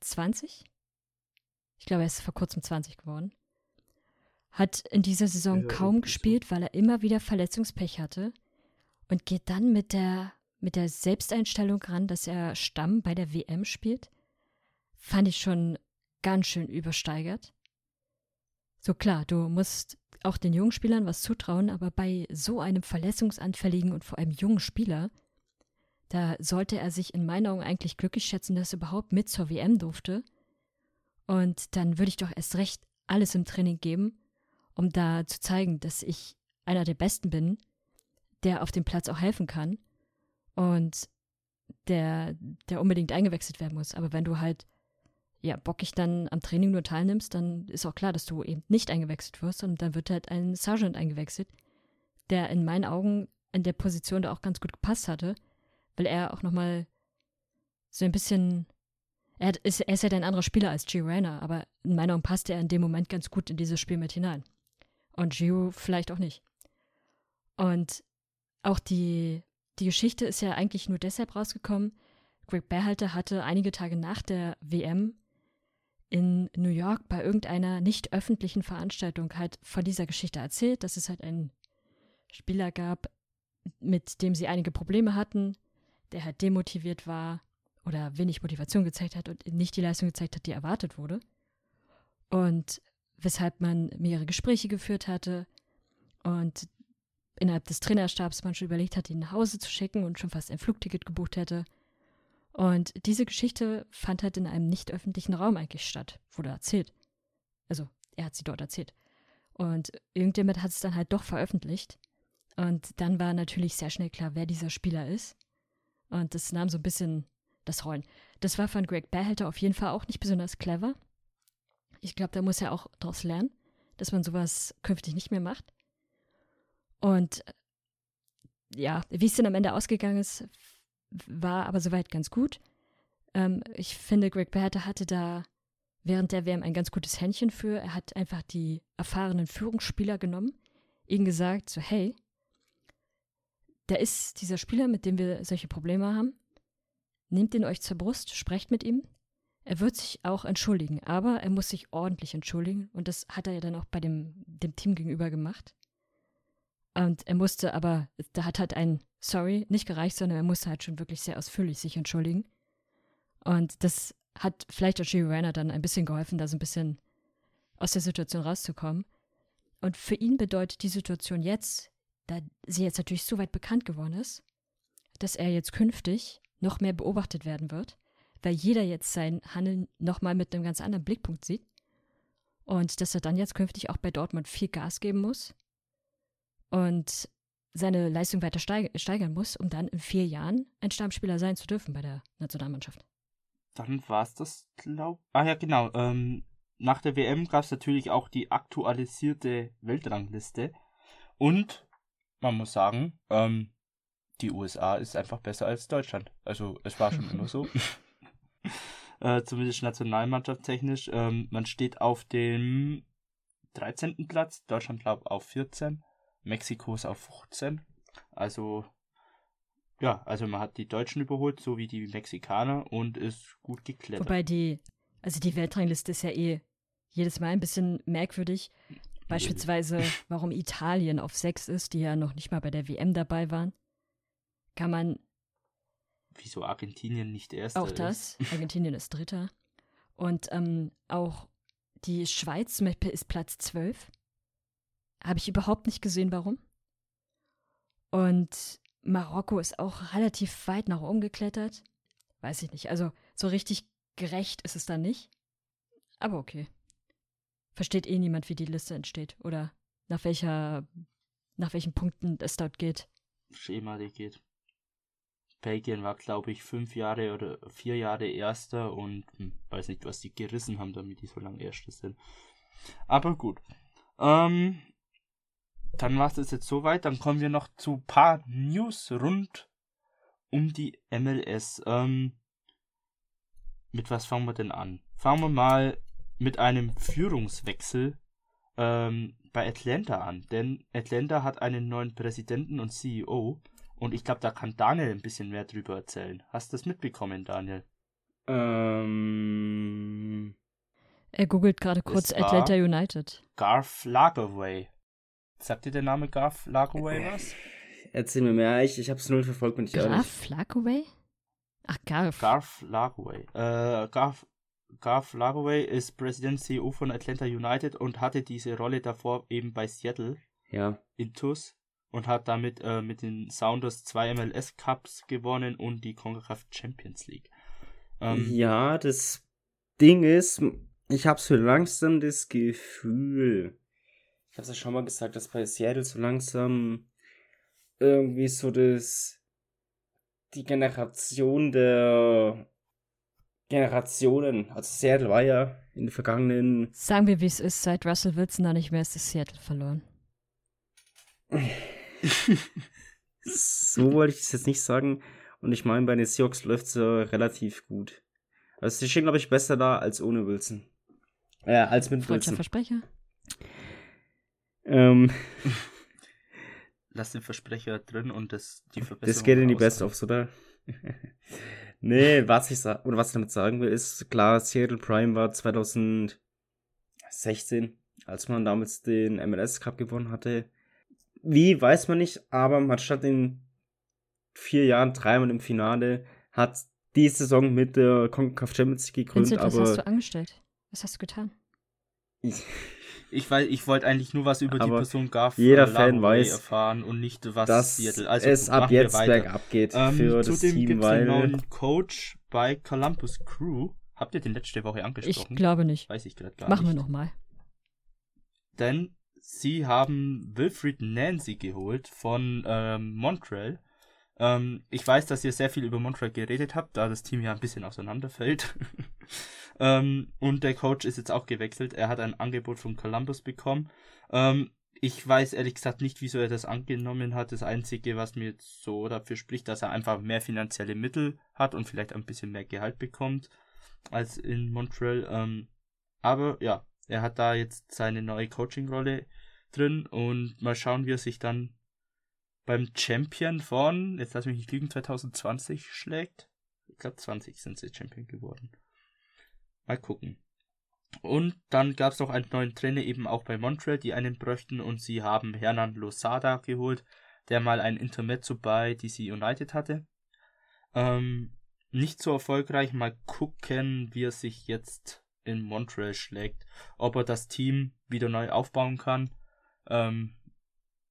20? Ich glaube, er ist vor kurzem 20 geworden hat in dieser Saison kaum gespielt, weil er immer wieder Verletzungspech hatte und geht dann mit der, mit der Selbsteinstellung ran, dass er Stamm bei der WM spielt. Fand ich schon ganz schön übersteigert. So klar, du musst auch den jungen Spielern was zutrauen, aber bei so einem verletzungsanfälligen und vor allem jungen Spieler, da sollte er sich in meinen Augen eigentlich glücklich schätzen, dass er überhaupt mit zur WM durfte. Und dann würde ich doch erst recht alles im Training geben, um da zu zeigen, dass ich einer der Besten bin, der auf dem Platz auch helfen kann und der, der unbedingt eingewechselt werden muss. Aber wenn du halt, ja, bockig dann am Training nur teilnimmst, dann ist auch klar, dass du eben nicht eingewechselt wirst und dann wird halt ein Sergeant eingewechselt, der in meinen Augen in der Position da auch ganz gut gepasst hatte, weil er auch nochmal so ein bisschen er, ist, er ist ja ein anderer Spieler als G. Rayner, aber in meiner Meinung passte er in dem Moment ganz gut in dieses Spiel mit hinein. Und Gio vielleicht auch nicht. Und auch die, die Geschichte ist ja eigentlich nur deshalb rausgekommen. Greg Berhalter hatte einige Tage nach der WM in New York bei irgendeiner nicht öffentlichen Veranstaltung halt von dieser Geschichte erzählt, dass es halt einen Spieler gab, mit dem sie einige Probleme hatten, der halt demotiviert war oder wenig Motivation gezeigt hat und nicht die Leistung gezeigt hat, die erwartet wurde. Und weshalb man mehrere Gespräche geführt hatte und innerhalb des Trainerstabs man schon überlegt hat, ihn nach Hause zu schicken und schon fast ein Flugticket gebucht hätte. Und diese Geschichte fand halt in einem nicht öffentlichen Raum eigentlich statt, wurde erzählt. Also, er hat sie dort erzählt. Und irgendjemand hat es dann halt doch veröffentlicht. Und dann war natürlich sehr schnell klar, wer dieser Spieler ist. Und das nahm so ein bisschen das Rollen. Das war von Greg Behälter auf jeden Fall auch nicht besonders clever. Ich glaube, da muss er auch daraus lernen, dass man sowas künftig nicht mehr macht. Und äh, ja, wie es denn am Ende ausgegangen ist, war aber soweit ganz gut. Ähm, ich finde, Greg Berter hatte da während der WM ein ganz gutes Händchen für. Er hat einfach die erfahrenen Führungsspieler genommen, ihnen gesagt, so hey, da ist dieser Spieler, mit dem wir solche Probleme haben. Nehmt ihn euch zur Brust, sprecht mit ihm. Er wird sich auch entschuldigen, aber er muss sich ordentlich entschuldigen und das hat er ja dann auch bei dem, dem Team gegenüber gemacht. Und er musste aber, da hat halt ein Sorry nicht gereicht, sondern er musste halt schon wirklich sehr ausführlich sich entschuldigen. Und das hat vielleicht auch Gio Reyna dann ein bisschen geholfen, da so ein bisschen aus der Situation rauszukommen. Und für ihn bedeutet die Situation jetzt, da sie jetzt natürlich so weit bekannt geworden ist, dass er jetzt künftig noch mehr beobachtet werden wird, weil jeder jetzt sein Handeln nochmal mit einem ganz anderen Blickpunkt sieht. Und dass er dann jetzt künftig auch bei Dortmund viel Gas geben muss und seine Leistung weiter steigern muss, um dann in vier Jahren ein Stammspieler sein zu dürfen bei der Nationalmannschaft. Dann war es das, glaub. Ah ja, genau. Ähm, nach der WM gab es natürlich auch die aktualisierte Weltrangliste. Und man muss sagen, ähm, die USA ist einfach besser als Deutschland. Also es war schon immer so. äh, zumindest nationalmannschaftstechnisch. Ähm, man steht auf dem 13. Platz, Deutschland glaubt auf 14, Mexiko ist auf 15. Also ja, also man hat die Deutschen überholt, so wie die Mexikaner und ist gut geklettert. Wobei die, also die Weltrangliste ist ja eh jedes Mal ein bisschen merkwürdig. Beispielsweise, warum Italien auf 6 ist, die ja noch nicht mal bei der WM dabei waren. Kann man. Wieso Argentinien nicht erster Auch das. Ist? Argentinien ist Dritter. Und ähm, auch die Schweiz zum Beispiel ist Platz 12. Habe ich überhaupt nicht gesehen, warum. Und Marokko ist auch relativ weit nach oben geklettert. Weiß ich nicht. Also so richtig gerecht ist es dann nicht. Aber okay. Versteht eh niemand, wie die Liste entsteht oder nach welcher, nach welchen Punkten es dort geht. Schema, die geht. Belgien war, glaube ich, fünf Jahre oder vier Jahre Erster und hm, weiß nicht, was die gerissen haben, damit die so lange Erste sind. Aber gut. Ähm, dann war es jetzt soweit. Dann kommen wir noch zu paar News rund um die MLS. Ähm, mit was fangen wir denn an? Fangen wir mal mit einem Führungswechsel ähm, bei Atlanta an. Denn Atlanta hat einen neuen Präsidenten und CEO. Und ich glaube, da kann Daniel ein bisschen mehr drüber erzählen. Hast du das mitbekommen, Daniel? Ähm. Er googelt gerade kurz Atlanta United. Garth Lagerway. Sagt dir der Name Garth Lagaway was? Erzähl mir mehr, ich, ich hab's null verfolgt, bin ich ehrlich. Garth Lagaway? Ach, Garth. Garth Lagaway. Äh, Garth, Garth Lagaway ist Präsident CEO von Atlanta United und hatte diese Rolle davor eben bei Seattle. Ja. In TUS. Und hat damit äh, mit den Sounders zwei MLS Cups gewonnen und die CONCACAF Champions League. Ähm, ja, das Ding ist, ich habe so langsam das Gefühl, ich habe es ja schon mal gesagt, dass bei Seattle so langsam irgendwie so das die Generation der Generationen, also Seattle war ja in den vergangenen. Sagen wir, wie es ist, seit Russell Wilson da nicht mehr ist, ist Seattle verloren. so wollte ich es jetzt nicht sagen. Und ich meine, bei den Seahawks läuft es ja relativ gut. Also sie stehen, glaube ich, besser da als ohne Wilson. Äh, als mit Falscher Wilson. Versprecher. Ähm, Lass den Versprecher drin und das, die Verbesserung. Das geht in die Best-ofs, oder? nee, was ich sag, oder was ich damit sagen will, ist klar, Seattle Prime war 2016, als man damals den MLS Cup gewonnen hatte. Wie, weiß man nicht, aber man stand in vier Jahren dreimal im Finale, hat die Saison mit der CONCACAF Champions League gegründet, Vincent, was hast du angestellt? Was hast du getan? Ich, ich weiß, ich wollte eigentlich nur was über Aber die Person Garf jeder Fan weiß, erfahren und nicht was dass Seattle. Also es ab jetzt bergab geht ähm, für das Team, gibt's weil einen neuen Coach bei Columbus Crew. Habt ihr den letzte Woche angesprochen? Ich glaube nicht. Weiß ich gerade gar Machen nicht. Machen wir nochmal. Denn sie haben Wilfried Nancy geholt von ähm, Montreal. Ähm, ich weiß, dass ihr sehr viel über Montreal geredet habt, da das Team ja ein bisschen auseinanderfällt. ähm, und der Coach ist jetzt auch gewechselt. Er hat ein Angebot von Columbus bekommen. Ähm, ich weiß ehrlich gesagt nicht, wieso er das angenommen hat. Das Einzige, was mir jetzt so dafür spricht, dass er einfach mehr finanzielle Mittel hat und vielleicht ein bisschen mehr Gehalt bekommt als in Montreal. Ähm, aber ja, er hat da jetzt seine neue Coaching-Rolle drin und mal schauen, wie er sich dann beim Champion von, jetzt lass mich nicht lügen, 2020 schlägt. Ich glaube 20 sind sie Champion geworden. Mal gucken. Und dann gab es noch einen neuen Trainer eben auch bei Montreal, die einen bräuchten und sie haben Hernan Losada geholt, der mal ein Intermezzo bei DC United hatte. Ähm, nicht so erfolgreich. Mal gucken, wie er sich jetzt in Montreal schlägt. Ob er das Team wieder neu aufbauen kann. Ähm,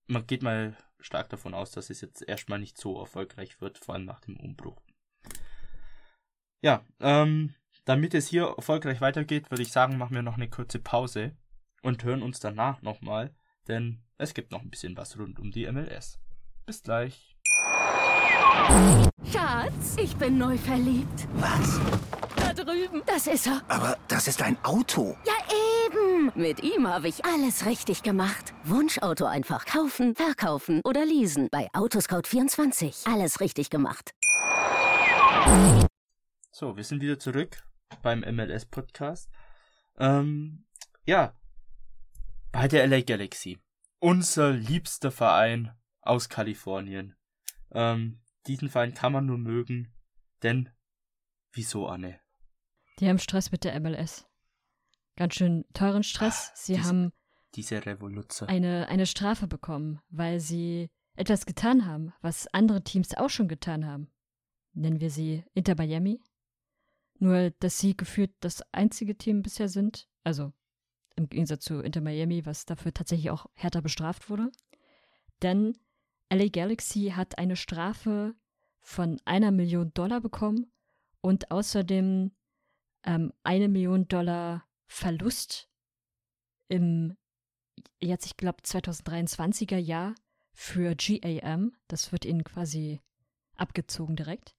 man geht mal stark davon aus, dass es jetzt erstmal nicht so erfolgreich wird, vor allem nach dem Umbruch. Ja, ähm, damit es hier erfolgreich weitergeht, würde ich sagen, machen wir noch eine kurze Pause und hören uns danach nochmal, denn es gibt noch ein bisschen was rund um die MLS. Bis gleich. Schatz, ich bin neu verliebt. Was? Drüben. Das ist er. Aber das ist ein Auto. Ja, eben. Mit ihm habe ich alles richtig gemacht. Wunschauto einfach kaufen, verkaufen oder leasen. Bei Autoscout24. Alles richtig gemacht. So, wir sind wieder zurück beim MLS Podcast. Ähm, ja, bei der LA Galaxy. Unser liebster Verein aus Kalifornien. Ähm, diesen Verein kann man nur mögen, denn wieso, Anne? Die haben Stress mit der MLS. Ganz schön teuren Stress. Sie diese- haben Diese Revolution. eine, eine Strafe bekommen, weil sie etwas getan haben, was andere Teams auch schon getan haben. Nennen wir sie Inter Miami. Nur, dass sie gefühlt das einzige Team bisher sind, also im Gegensatz zu Inter Miami, was dafür tatsächlich auch härter bestraft wurde. Denn LA Galaxy hat eine Strafe von einer Million Dollar bekommen und außerdem ähm, eine Million Dollar Verlust im jetzt, ich glaube, 2023er Jahr für GAM. Das wird ihnen quasi abgezogen direkt.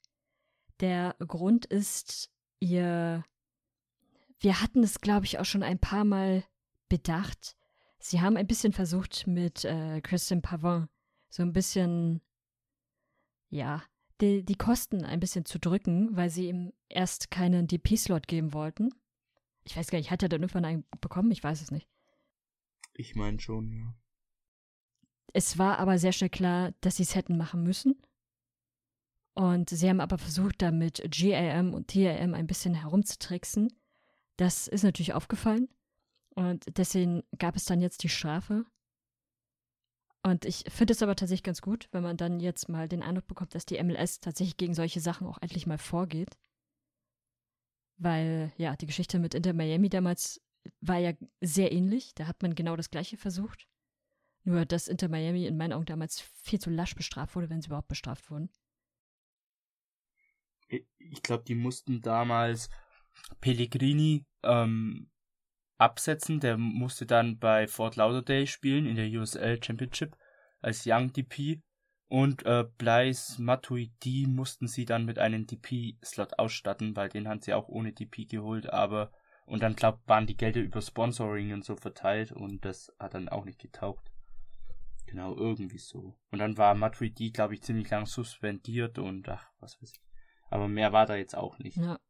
Der Grund ist, ihr, wir hatten es, glaube ich, auch schon ein paar Mal bedacht. Sie haben ein bisschen versucht, mit äh, Christian Pavon so ein bisschen, ja, die, die Kosten ein bisschen zu drücken, weil sie ihm erst keinen DP-Slot geben wollten. Ich weiß gar nicht, hat er dann irgendwann einen bekommen? Ich weiß es nicht. Ich meine schon, ja. Es war aber sehr schnell klar, dass sie es hätten machen müssen. Und sie haben aber versucht, da mit GAM und TAM ein bisschen herumzutricksen. Das ist natürlich aufgefallen. Und deswegen gab es dann jetzt die Strafe. Und ich finde es aber tatsächlich ganz gut, wenn man dann jetzt mal den Eindruck bekommt, dass die MLS tatsächlich gegen solche Sachen auch endlich mal vorgeht. Weil, ja, die Geschichte mit Inter Miami damals war ja sehr ähnlich. Da hat man genau das Gleiche versucht. Nur, dass Inter Miami in meinen Augen damals viel zu lasch bestraft wurde, wenn sie überhaupt bestraft wurden. Ich glaube, die mussten damals Pellegrini ähm, absetzen. Der musste dann bei Fort Lauderdale spielen in der USL Championship als Young DP. Und äh, Blaise Matuidi mussten sie dann mit einem DP-Slot ausstatten, weil den haben sie auch ohne DP geholt, aber und dann glaub, waren die Gelder über Sponsoring und so verteilt und das hat dann auch nicht getaugt. Genau, irgendwie so. Und dann war Matuidi, glaube ich, ziemlich lang suspendiert und ach, was weiß ich. Aber mehr war da jetzt auch nicht. Ja.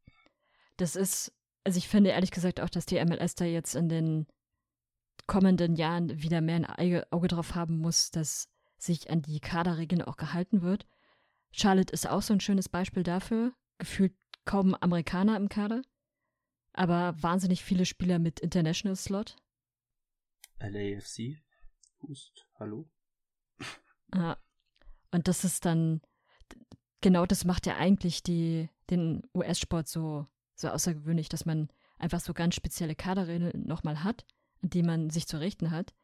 Das ist, also ich finde ehrlich gesagt auch, dass die MLS da jetzt in den kommenden Jahren wieder mehr ein Auge, drauf haben muss, dass sich an die Kaderregeln auch gehalten wird. Charlotte ist auch so ein schönes Beispiel dafür. Gefühlt kaum Amerikaner im Kader, aber wahnsinnig viele Spieler mit International Slot. LAFC? Hust, hallo? Ja. Und das ist dann, genau das macht ja eigentlich die, den US-Sport so, so außergewöhnlich, dass man einfach so ganz spezielle Kaderregeln nochmal hat, an die man sich zu richten hat.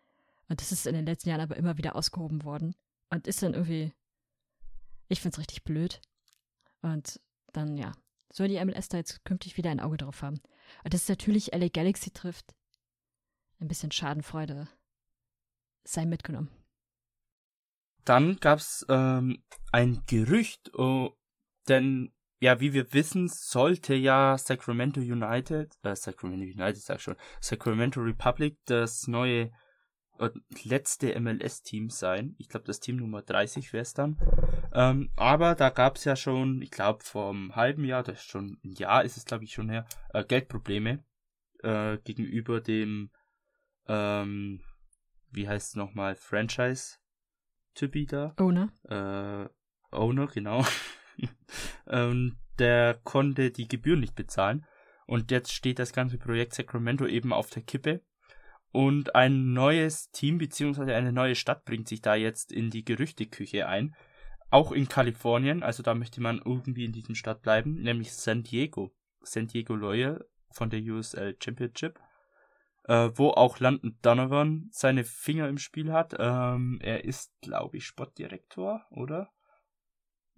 Und das ist in den letzten Jahren aber immer wieder ausgehoben worden. Und ist dann irgendwie, ich finde es richtig blöd. Und dann, ja, soll die MLS da jetzt künftig wieder ein Auge drauf haben. Und das ist natürlich LA Galaxy trifft. Ein bisschen Schadenfreude sei mitgenommen. Dann gab's ähm, ein Gerücht, oh, denn ja, wie wir wissen, sollte ja Sacramento United, äh, Sacramento United sag ich schon, Sacramento Republic das neue äh, letzte MLS-Team sein. Ich glaube, das Team Nummer 30 wäre es dann. Ähm, aber da gab's ja schon, ich glaube, vor einem halben Jahr, das ist schon ein Jahr ist es, glaube ich, schon her, äh, Geldprobleme. äh, gegenüber dem, ähm, wie heißt es nochmal, Franchise-Typi da. Owner. Äh, Owner, genau. ähm, der konnte die Gebühren nicht bezahlen. Und jetzt steht das ganze Projekt Sacramento eben auf der Kippe. Und ein neues Team bzw. eine neue Stadt bringt sich da jetzt in die Gerüchteküche ein. Auch in Kalifornien, also da möchte man irgendwie in diesem Stadt bleiben, nämlich San Diego. San Diego Loyal von der USL Championship. Äh, wo auch Landon Donovan seine Finger im Spiel hat. Ähm, er ist, glaube ich, Sportdirektor, oder?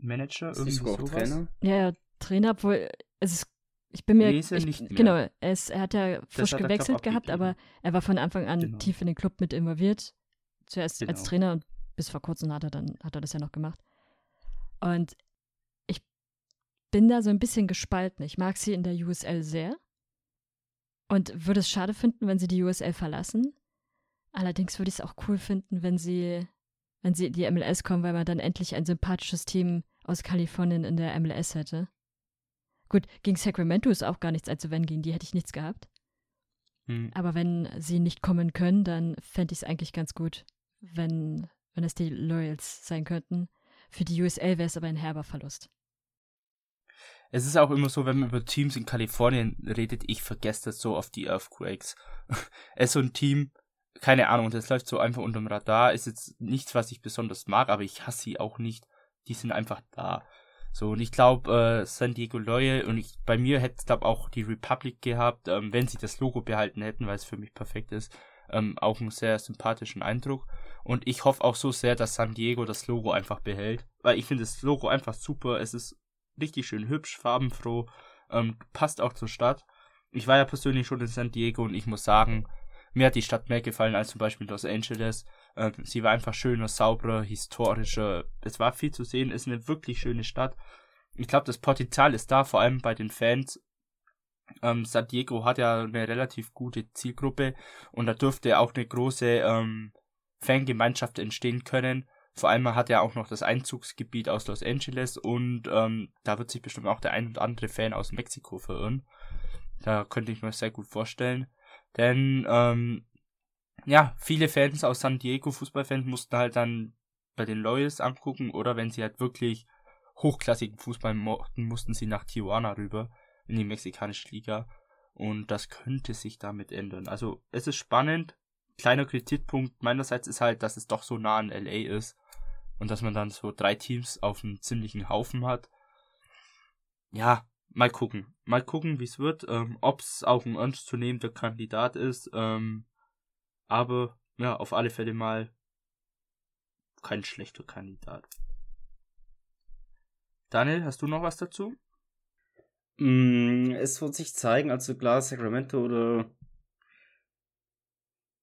Manager, Ist irgendwie sowas. Trainer? Ja, ja, Trainer, obwohl es ist, ich bin mir, Nee, ist er ich, nicht mehr. genau, er, ist, er hat ja frisch hat er, gewechselt gehabt, aber er war von Anfang an Genau. tief in den Club mit involviert. Zuerst als Genau. Trainer und bis vor kurzem hat er dann, hat er das ja noch gemacht. Und ich bin da so ein bisschen gespalten. Ich mag sie in der USL sehr und würde es schade finden, wenn sie die USL verlassen. Allerdings würde ich es auch cool finden, wenn sie, wenn sie in die MLS kommen, weil man dann endlich ein sympathisches Team aus Kalifornien in der MLS hätte. Gut, gegen Sacramento ist auch gar nichts einzuwenden, gegen die hätte ich nichts gehabt. Hm. Aber wenn sie nicht kommen können, dann fände ich es eigentlich ganz gut, wenn, wenn es die Loyals sein könnten. Für die USL wäre es aber ein herber Verlust. Es ist auch immer so, wenn man über Teams in Kalifornien redet, ich vergesse das so auf die Earthquakes. es ist so ein Team, keine Ahnung, das läuft so einfach unterm Radar, ist jetzt nichts, was ich besonders mag, aber ich hasse sie auch nicht. Die sind einfach da. So, und ich glaube, äh, San Diego Loyal und ich, bei mir hätte es, glaube auch die Republic gehabt, ähm, wenn sie das Logo behalten hätten, weil es für mich perfekt ist, ähm, auch einen sehr sympathischen Eindruck. Und ich hoffe auch so sehr, dass San Diego das Logo einfach behält, weil ich finde das Logo einfach super. Es ist richtig schön hübsch, farbenfroh, ähm, passt auch zur Stadt. Ich war ja persönlich schon in San Diego und ich muss sagen, mir hat die Stadt mehr gefallen als zum Beispiel Los Angeles. Ähm, sie war einfach schöner, sauberer, historischer. Es war viel zu sehen, ist eine wirklich schöne Stadt. Ich glaube, das Potenzial ist da, vor allem bei den Fans. Ähm, San Diego hat ja eine relativ gute Zielgruppe und da dürfte auch eine große ähm, Fangemeinschaft entstehen können. Vor allem hat er auch noch das Einzugsgebiet aus Los Angeles und ähm, da wird sich bestimmt auch der ein oder andere Fan aus Mexiko verirren. Da könnte ich mir sehr gut vorstellen. Denn ähm, ja, viele Fans aus San Diego, Fußballfans, mussten halt dann bei den Loyals angucken oder wenn sie halt wirklich hochklassigen Fußball mochten, mussten sie nach Tijuana rüber in die mexikanische Liga. Und das könnte sich damit ändern. Also es ist spannend. Kleiner Kritikpunkt meinerseits ist halt, dass es doch so nah an LA ist und dass man dann so drei Teams auf einem ziemlichen Haufen hat. Ja, mal gucken. Mal gucken, wie es wird. Ähm, Ob es auch ein ernstzunehmender Kandidat ist. Ähm, aber ja, auf alle Fälle mal kein schlechter Kandidat. Daniel, hast du noch was dazu? Mm, es wird sich zeigen, also klar, Sacramento oder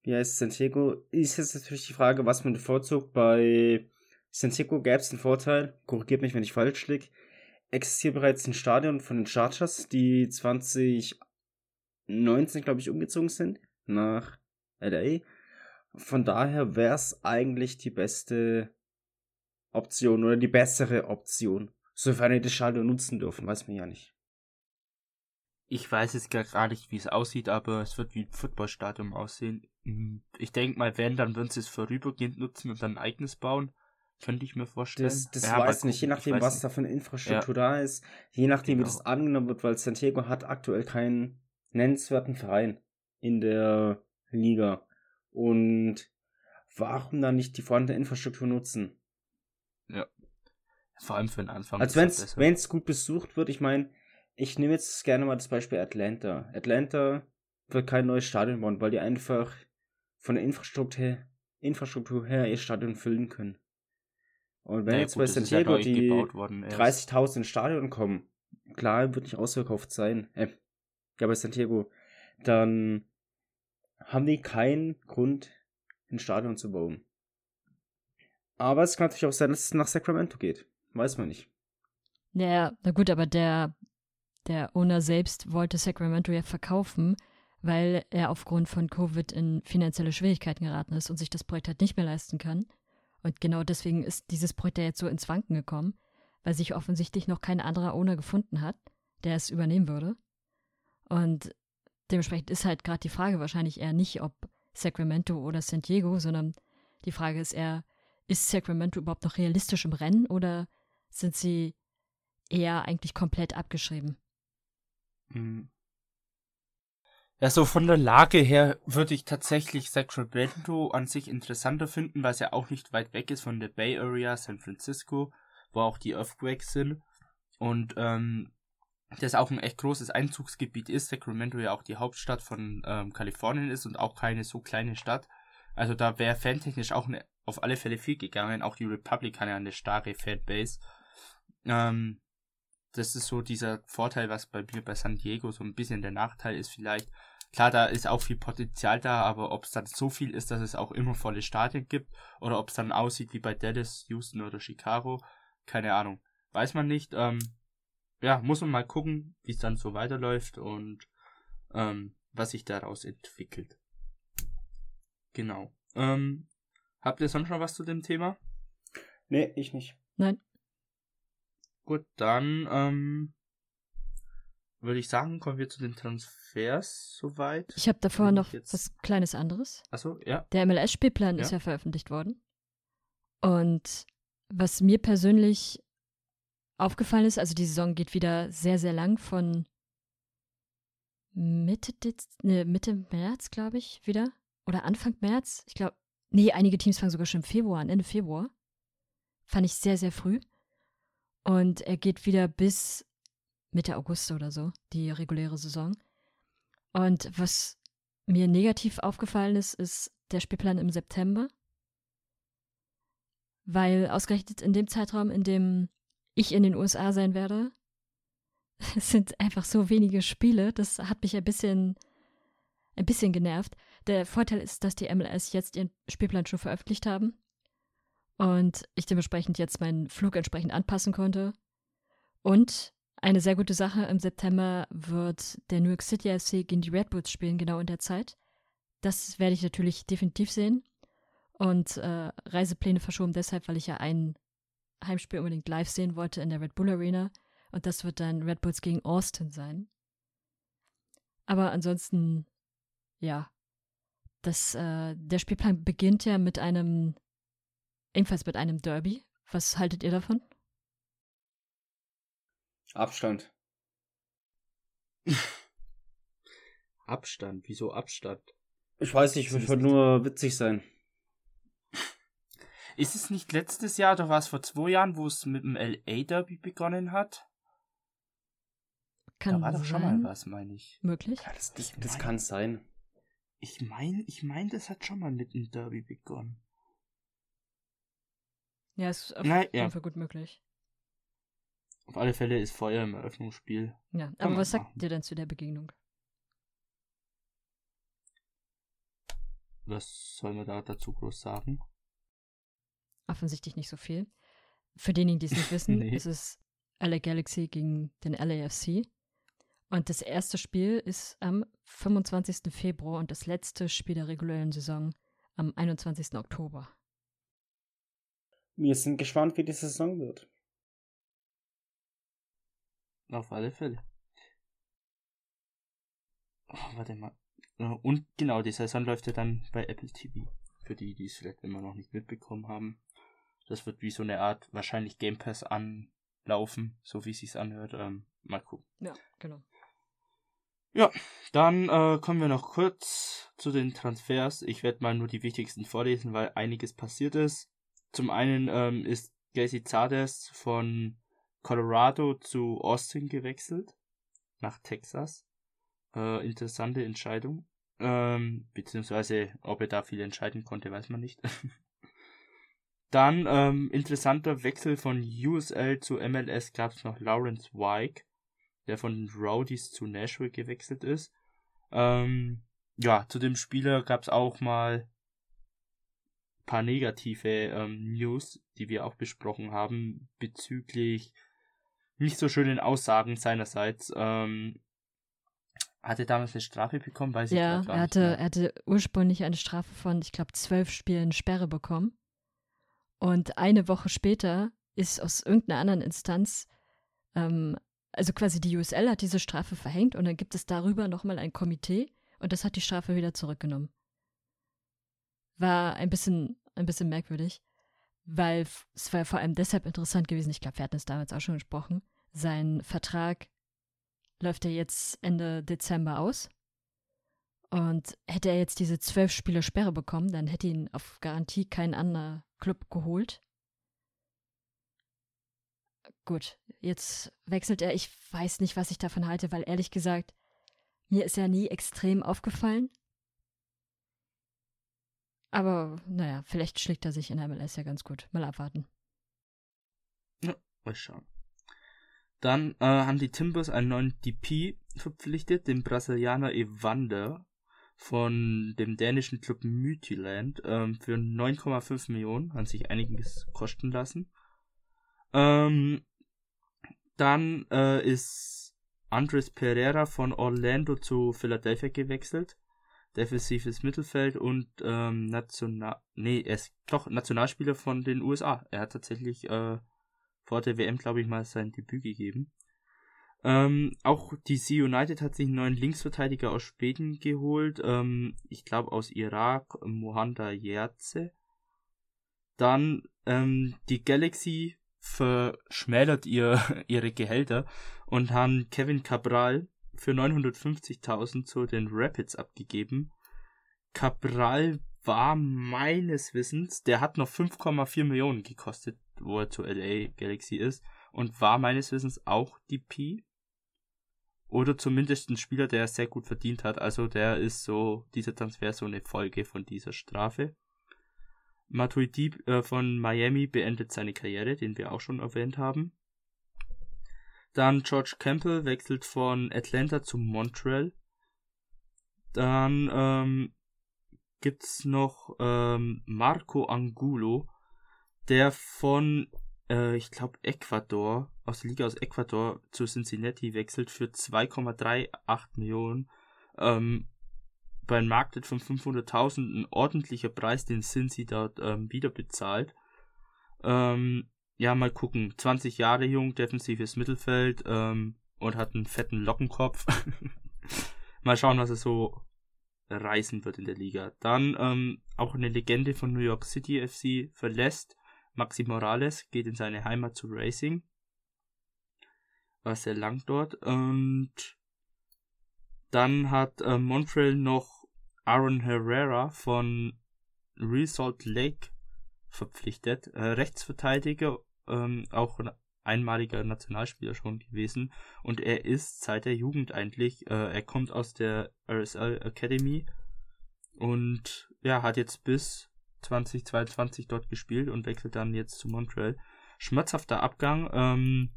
wie heißt San Diego, ist jetzt natürlich die Frage, was man bevorzugt. Bei San Diego gäbe es den Vorteil, korrigiert mich, wenn ich falsch liege, existiert bereits ein Stadion von den Chargers, die 2019, glaube ich, umgezogen sind nach LA. Von daher wäre es eigentlich die beste Option oder die bessere Option. Sofern die das Stadion nutzen dürfen, weiß man ja nicht. Ich weiß jetzt gar nicht, wie es aussieht, aber es wird wie ein Footballstadion aussehen. Hm, Ich denke mal, wenn, dann würden sie es vorübergehend nutzen und dann ein eigenes bauen. Könnte ich mir vorstellen. Das, das Ja, weiß nicht, je nachdem, was nicht. da für eine Infrastruktur da ist, je nachdem, wie Genau. das angenommen wird, weil Santiago hat aktuell keinen nennenswerten Verein in der Liga. Und warum dann nicht die vorhandene Infrastruktur nutzen? Vor allem für den Anfang. Als ist es gut besucht wird, ich meine, ich nehme jetzt gerne mal das Beispiel Atlanta. Atlanta wird kein neues Stadion bauen, weil die einfach von der Infrastruktur her, Infrastruktur her ihr Stadion füllen können. Und wenn Ja, jetzt gut, bei das ist ja die gebaut worden erst. 30.000 ins Stadion kommen, klar, wird nicht ausverkauft sein. Äh, ja, bei Santiago, dann haben die keinen Grund, ein Stadion zu bauen. Aber es kann natürlich auch sein, dass es nach Sacramento geht. Weiß man nicht. Naja, na gut, aber der, der Owner selbst wollte Sacramento ja verkaufen, weil er aufgrund von Covid in finanzielle Schwierigkeiten geraten ist und sich das Projekt halt nicht mehr leisten kann. Und genau deswegen ist dieses Projekt ja jetzt so ins Wanken gekommen, weil sich offensichtlich noch kein anderer Owner gefunden hat, der es übernehmen würde. Und dementsprechend ist halt gerade die Frage wahrscheinlich eher nicht, ob Sacramento oder San Diego, sondern die Frage ist eher, ist Sacramento überhaupt noch realistisch im Rennen oder sind sie eher eigentlich komplett abgeschrieben? Hm. Ja, so von der Lage her würde ich tatsächlich Sacramento an sich interessanter finden, weil es ja auch nicht weit weg ist von der Bay Area, San Francisco, wo auch die Earthquakes sind. Und ähm, das auch ein echt großes Einzugsgebiet ist. Sacramento ja auch die Hauptstadt von ähm, Kalifornien ist und auch keine so kleine Stadt. Also da wäre fantechnisch auch ne, auf alle Fälle viel gegangen. Auch die Republikaner eine starke Fanbase. Ähm, das ist so dieser Vorteil, was bei mir bei San Diego so ein bisschen der Nachteil ist vielleicht. Klar, da ist auch viel Potenzial da, aber ob es dann so viel ist, dass es auch immer volle Stadien gibt oder ob es dann aussieht wie bei Dallas, Houston oder Chicago, keine Ahnung. Weiß man nicht. Ähm, ja, muss man mal gucken, wie es dann so weiterläuft und ähm, was sich daraus entwickelt. Genau. Ähm, habt ihr sonst noch was zu dem Thema? Nee, ich nicht. Nein. Gut, dann ähm, würde ich sagen, kommen wir zu den Transfers soweit. Ich habe davor Wenn noch jetzt- was kleines anderes. Achso, ja. Der MLS-Spielplan Ja. ist ja veröffentlicht worden. Und was mir persönlich aufgefallen ist, also die Saison geht wieder sehr, sehr lang von Mitte, Dez ne, Mitte März, glaube ich, wieder. Oder Anfang März. Ich glaube, nee, einige Teams fangen sogar schon im Februar an, Ende Februar. Fand ich sehr, sehr früh. Und er geht wieder bis Mitte August oder so, die reguläre Saison. Und was mir negativ aufgefallen ist, ist der Spielplan im September. Weil ausgerechnet in dem Zeitraum, in dem ich in den USA sein werde, es sind einfach so wenige Spiele. Das hat mich ein bisschen, ein bisschen genervt. Der Vorteil ist, dass die MLS jetzt ihren Spielplan schon veröffentlicht haben und ich dementsprechend jetzt meinen Flug entsprechend anpassen konnte. Und eine sehr gute Sache, im September wird der New York City FC gegen die Red Bulls spielen, genau in der Zeit. Das werde ich natürlich definitiv sehen. Und äh, Reisepläne verschoben deshalb, weil ich ja ein Heimspiel unbedingt live sehen wollte in der Red Bull Arena. Und das wird dann Red Bulls gegen Austin sein. Aber ansonsten, ja, das, äh, der Spielplan beginnt ja mit einem, ebenfalls mit einem Derby. Was haltet ihr davon? Abstand. Abstand. Wieso Abstand? Ich weiß nicht, wird nicht- nur witzig sein. Ist es nicht letztes Jahr oder war es vor zwei Jahren, wo es mit dem LA Derby begonnen hat? Kann da war doch schon sein. mal was, meine ich. Möglich. Ja, das, das, Ich das mein- kann sein. Ich meine, ich mein, das hat schon mal mit dem Derby begonnen. Ja, ist auf Na, jeden ja. Fall gut möglich. Auf alle Fälle ist Feuer im Eröffnungsspiel. Ja, Kann aber was sagt machen. ihr denn zu der Begegnung? Was soll man da dazu groß sagen? Offensichtlich nicht so viel. Für diejenigen, die es nicht wissen, Nee. ist es LA Galaxy gegen den LAFC. Und das erste Spiel ist am 25. Februar und das letzte Spiel der regulären Saison am 21. Oktober. Wir sind gespannt, wie die Saison wird. Auf alle Fälle. Oh, warte mal. Und genau, die Saison läuft ja dann bei Apple TV. Für die, die es vielleicht immer noch nicht mitbekommen haben. Das wird wie so eine Art wahrscheinlich Game Pass anlaufen, so wie es sich anhört. Ähm, mal gucken. Ja, genau. Dann äh, kommen wir noch kurz zu den Transfers. Ich werde mal nur die wichtigsten vorlesen, weil einiges passiert ist. Zum einen ähm, ist Casey Zades von Colorado zu Austin gewechselt, nach Texas. Äh, interessante Entscheidung. Ähm, beziehungsweise, ob er da viel entscheiden konnte, weiß man nicht. Dann ähm, interessanter Wechsel von USL zu MLS gab es noch Lawrence Wyke der von den Rowdies zu Nashville gewechselt ist. Ähm, ja, zu dem Spieler gab es auch mal ein paar negative ähm, News, die wir auch besprochen haben, bezüglich nicht so schönen Aussagen seinerseits. Ähm, hatte damals eine Strafe bekommen, weiß ich Ja, grad gar er nicht hatte, er hatte ursprünglich eine Strafe von, ich glaube, zwölf Spielen Sperre bekommen. Und eine Woche später ist aus irgendeiner anderen Instanz ähm, also quasi die USL hat diese Strafe verhängt und dann gibt es darüber nochmal ein Komitee und das hat die Strafe wieder zurückgenommen. War ein bisschen, ein bisschen merkwürdig, weil es war vor allem deshalb interessant gewesen, ich glaube, wir hatten es damals auch schon gesprochen, sein Vertrag läuft ja jetzt Ende Dezember aus. Und hätte er jetzt diese zwölf Spiele Sperre bekommen, dann hätte ihn auf Garantie kein anderer Club geholt. Gut, jetzt wechselt er. Ich weiß nicht, was ich davon halte, weil ehrlich gesagt, mir ist er nie extrem aufgefallen. Aber naja, vielleicht schlägt er sich in MLS ja ganz gut. Mal abwarten. Ja, mal schauen. Dann äh, haben die Timbers einen neuen DP verpflichtet, den Brasilianer Evander von dem dänischen Club Mythiland ähm, für 9,5 Millionen, hat sich einiges kosten lassen. Ähm, dann äh, ist Andres Pereira von Orlando zu Philadelphia gewechselt. Defensives Mittelfeld und ähm, National, nee, er ist doch Nationalspieler von den USA. Er hat tatsächlich äh, vor der WM, glaube ich, mal sein Debüt gegeben. Ähm, auch DC United hat sich einen neuen Linksverteidiger aus Schweden geholt. Ähm, ich glaube aus Irak, Mohanda Yerze. Dann ähm, die Galaxy verschmälert ihr, ihre Gehälter und haben Kevin Cabral für 950.000 zu den Rapids abgegeben. Cabral war meines Wissens, der hat noch 5,4 Millionen gekostet, wo er zu LA Galaxy ist und war meines Wissens auch DP. Oder zumindest ein Spieler, der sehr gut verdient hat. Also der ist so, dieser Transfer so eine Folge von dieser Strafe. Matuidi äh, von Miami beendet seine Karriere, den wir auch schon erwähnt haben. Dann George Campbell wechselt von Atlanta zu Montreal. Dann ähm, gibt's noch ähm, Marco Angulo, der von, äh, ich glaube, Ecuador, aus der Liga aus Ecuador zu Cincinnati wechselt für 2,38 Millionen. Ähm, bei einem Marktwert von 500.000 ein ordentlicher Preis, den Cincy dort ähm, wieder bezahlt. Ähm, ja, mal gucken. 20 Jahre jung, defensives Mittelfeld ähm, und hat einen fetten Lockenkopf. mal schauen, was er so reißen wird in der Liga. Dann ähm, auch eine Legende von New York City FC verlässt. Maxi Morales geht in seine Heimat zu Racing. War sehr lang dort. Und dann hat äh, Montreal noch Aaron Herrera von Real Salt Lake verpflichtet. Äh, Rechtsverteidiger, ähm, auch ein einmaliger Nationalspieler schon gewesen. Und er ist seit der Jugend eigentlich, äh, er kommt aus der RSL Academy und ja, hat jetzt bis 2022 dort gespielt und wechselt dann jetzt zu Montreal. Schmerzhafter Abgang. Ähm,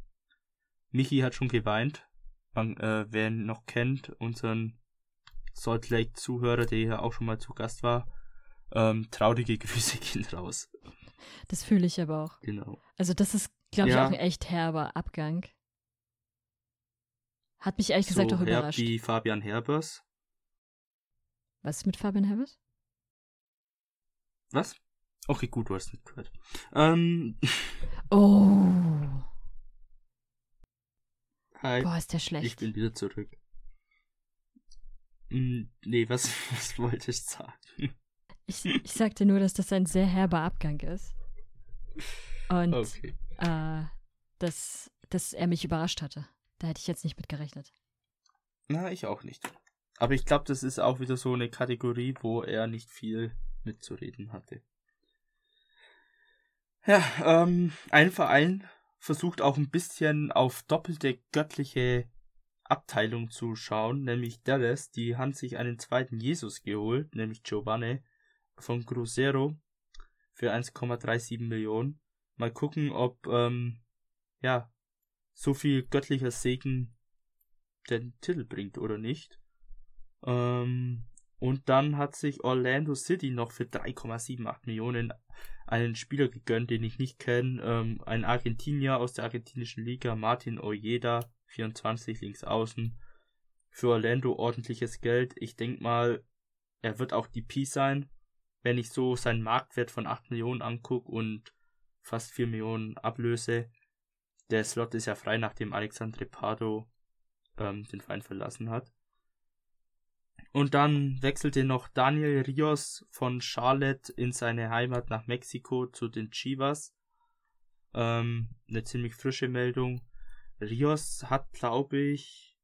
Michi hat schon geweint, man, äh, wer ihn noch kennt, unseren Salt Lake Zuhörer, der hier auch schon mal zu Gast war, ähm, traurige Grüße gehen raus. Das fühle ich aber auch. Genau. Also das ist, glaube ich, ja. auch ein echt herber Abgang. Hat mich ehrlich so gesagt auch herb überrascht. wie Fabian Herbers. Was ist mit Fabian Herbers? Was? Okay, gut, du hast nicht gehört. Ähm. Oh. Hi. Boah, ist der schlecht. Ich bin wieder zurück. Hm, nee, was, was wollte ich sagen? Ich, ich sagte nur, dass das ein sehr herber Abgang ist. Und okay. äh, dass, dass er mich überrascht hatte. Da hätte ich jetzt nicht mit gerechnet. Na, ich auch nicht. Aber ich glaube, das ist auch wieder so eine Kategorie, wo er nicht viel mitzureden hatte. Ja, ähm, ein Verein versucht auch ein bisschen auf doppelte göttliche Abteilung zu schauen, nämlich Dallas. Die haben sich einen zweiten Jesus geholt, nämlich Giovanni von Cruzeiro für 1,37 Millionen. Mal gucken, ob ähm, ja so viel göttlicher Segen den Titel bringt oder nicht. Ähm, und dann hat sich Orlando City noch für 3,78 Millionen einen Spieler gegönnt, den ich nicht kenne. Ähm, ein Argentinier aus der argentinischen Liga, Martin Ojeda, 24 links außen. Für Orlando ordentliches Geld. Ich denke mal, er wird auch DP sein. Wenn ich so seinen Marktwert von 8 Millionen angucke und fast 4 Millionen Ablöse, Der Slot ist ja frei, nachdem Alexandre Pardo ähm, den Verein verlassen hat. Und dann wechselte noch Daniel Rios von Charlotte in seine Heimat nach Mexiko zu den Chivas. Ähm, eine ziemlich frische Meldung. Rios hat, glaube ich,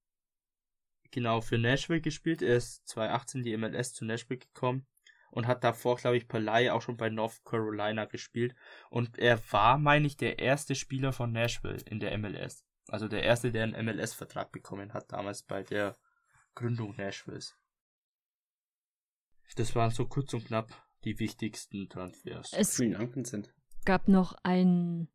genau für Nashville gespielt. Er ist 2018 die MLS zu Nashville gekommen und hat davor, glaube ich, per Laie auch schon bei North Carolina gespielt. Und er war, meine ich, der erste Spieler von Nashville in der MLS. Also der erste, der einen MLS-Vertrag bekommen hat, damals bei der Gründung Nashvilles. Das waren so kurz und knapp die wichtigsten Transfers. Es Vielen Dank, Vincent. gab noch ein,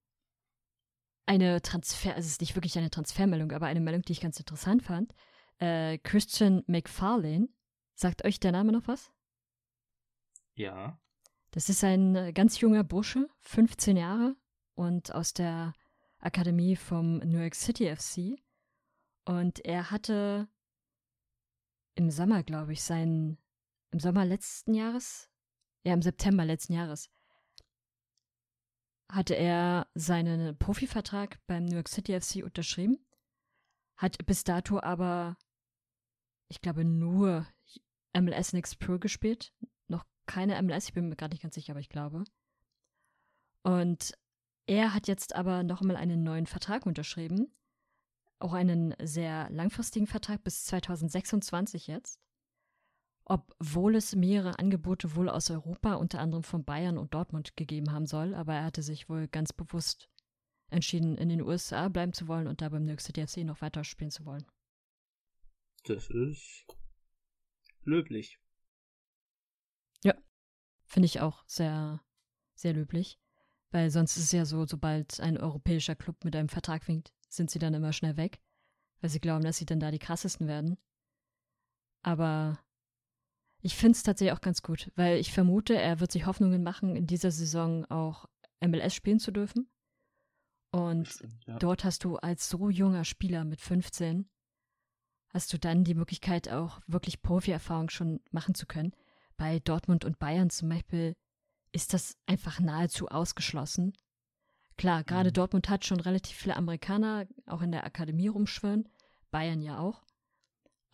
eine Transfer, also es ist nicht wirklich eine Transfermeldung, aber eine Meldung, die ich ganz interessant fand. Äh, Christian McFarlane, sagt euch der Name noch was? Ja. Das ist ein äh, ganz junger Bursche, 15 Jahre und aus der Akademie vom New York City FC. Und er hatte im Sommer, glaube ich, seinen, im Sommer letzten Jahres, ja, im September letzten Jahres, hatte er seinen Profivertrag beim New York City FC unterschrieben, hat bis dato aber, ich glaube, nur MLS Next Pro gespielt, noch keine MLS, ich bin mir gar nicht ganz sicher, aber ich glaube. Und er hat jetzt aber nochmal einen neuen Vertrag unterschrieben, auch einen sehr langfristigen Vertrag bis 2026 jetzt. Obwohl es mehrere Angebote wohl aus Europa, unter anderem von Bayern und Dortmund gegeben haben soll, aber er hatte sich wohl ganz bewusst entschieden, in den USA bleiben zu wollen und da beim New York City FC noch weiter spielen zu wollen. Das ist löblich. Finde ich auch sehr, sehr löblich. Weil sonst ist es ja so, sobald ein europäischer Club mit einem Vertrag winkt, sind sie dann immer schnell weg, weil sie glauben, dass sie dann da die krassesten werden. Aber ich finde es tatsächlich auch ganz gut, weil ich vermute, er wird sich Hoffnungen machen, in dieser Saison auch MLS spielen zu dürfen. Und Stimmt, ja. dort hast du als so junger Spieler mit 15, hast du dann die Möglichkeit auch wirklich Profi-Erfahrung schon machen zu können. Bei Dortmund und Bayern zum Beispiel ist das einfach nahezu ausgeschlossen. Klar, gerade Mhm. Dortmund hat schon relativ viele Amerikaner auch in der Akademie rumschwirren, Bayern ja auch.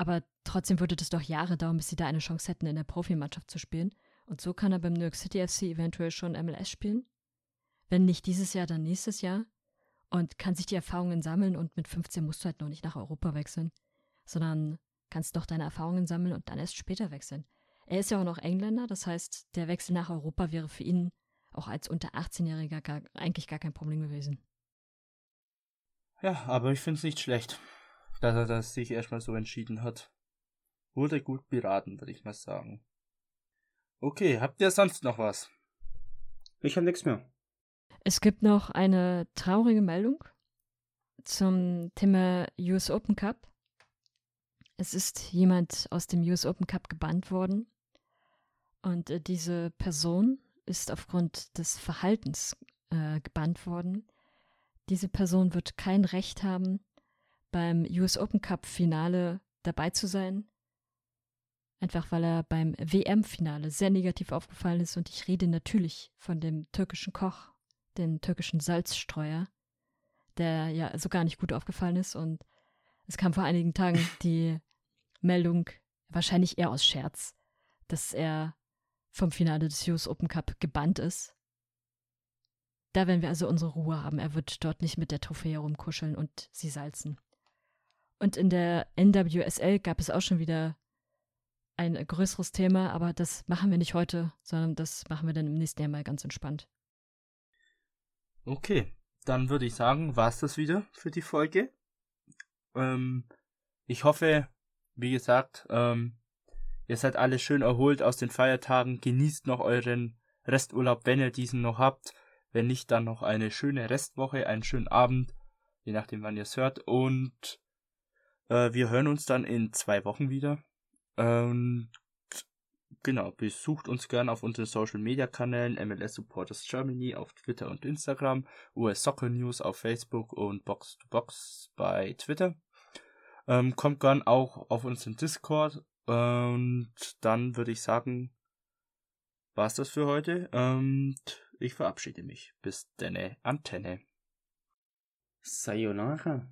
Aber trotzdem würde das doch Jahre dauern, bis sie da eine Chance hätten, in der Profimannschaft zu spielen. Und so kann er beim New York City FC eventuell schon MLS spielen. Wenn nicht dieses Jahr, dann nächstes Jahr. Und kann sich die Erfahrungen sammeln und mit 15 musst du halt noch nicht nach Europa wechseln, sondern kannst doch deine Erfahrungen sammeln und dann erst später wechseln. Er ist ja auch noch Engländer, das heißt, der Wechsel nach Europa wäre für ihn auch als unter 18-Jähriger gar, eigentlich gar kein Problem gewesen. Ja, aber ich finde es nicht schlecht, dass er das sich erstmal so entschieden hat. Wurde gut beraten, würde ich mal sagen. Okay, habt ihr sonst noch was? Ich habe nichts mehr. Es gibt noch eine traurige Meldung zum Thema US Open Cup. Es ist jemand aus dem US Open Cup gebannt worden. Und äh, diese Person ist aufgrund des Verhaltens äh, gebannt worden. Diese Person wird kein Recht haben, beim US Open Cup Finale dabei zu sein. Einfach weil er beim WM-Finale sehr negativ aufgefallen ist. Und ich rede natürlich von dem türkischen Koch, den türkischen Salzstreuer, der ja so gar nicht gut aufgefallen ist. Und es kam vor einigen Tagen die Meldung, wahrscheinlich eher aus Scherz, dass er vom Finale des US Open Cup gebannt ist. Da werden wir also unsere Ruhe haben. Er wird dort nicht mit der Trophäe rumkuscheln und sie salzen. Und in der NWSL gab es auch schon wieder ein größeres Thema, aber das machen wir nicht heute, sondern das machen wir dann im nächsten Jahr mal ganz entspannt. Okay, dann würde ich sagen, war's das wieder für die Folge. Ähm, ich hoffe, wie gesagt, ähm, ihr seid alle schön erholt aus den Feiertagen. Genießt noch euren Resturlaub, wenn ihr diesen noch habt. Wenn nicht, dann noch eine schöne Restwoche, einen schönen Abend, je nachdem, wann ihr es hört. Und äh, wir hören uns dann in zwei Wochen wieder. Und genau, besucht uns gern auf unseren Social Media Kanälen MLS Supporters Germany auf Twitter und Instagram, US Soccer News auf Facebook und Box to Box bei Twitter. Ähm, kommt gern auch auf unseren Discord und dann würde ich sagen, war's das für heute und ich verabschiede mich. Bis denne Antenne. Sayonara.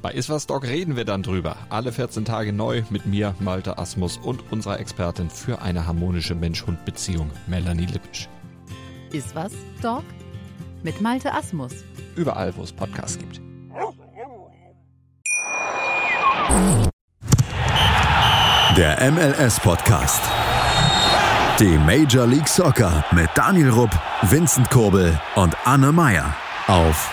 Bei Iswas Dog reden wir dann drüber. Alle 14 Tage neu mit mir, Malte Asmus und unserer Expertin für eine harmonische Mensch-Hund-Beziehung, Melanie Lippisch. Iswas Dog mit Malte Asmus. Überall, wo es Podcasts gibt. Der MLS-Podcast. Die Major League Soccer mit Daniel Rupp, Vincent Kurbel und Anne Meyer auf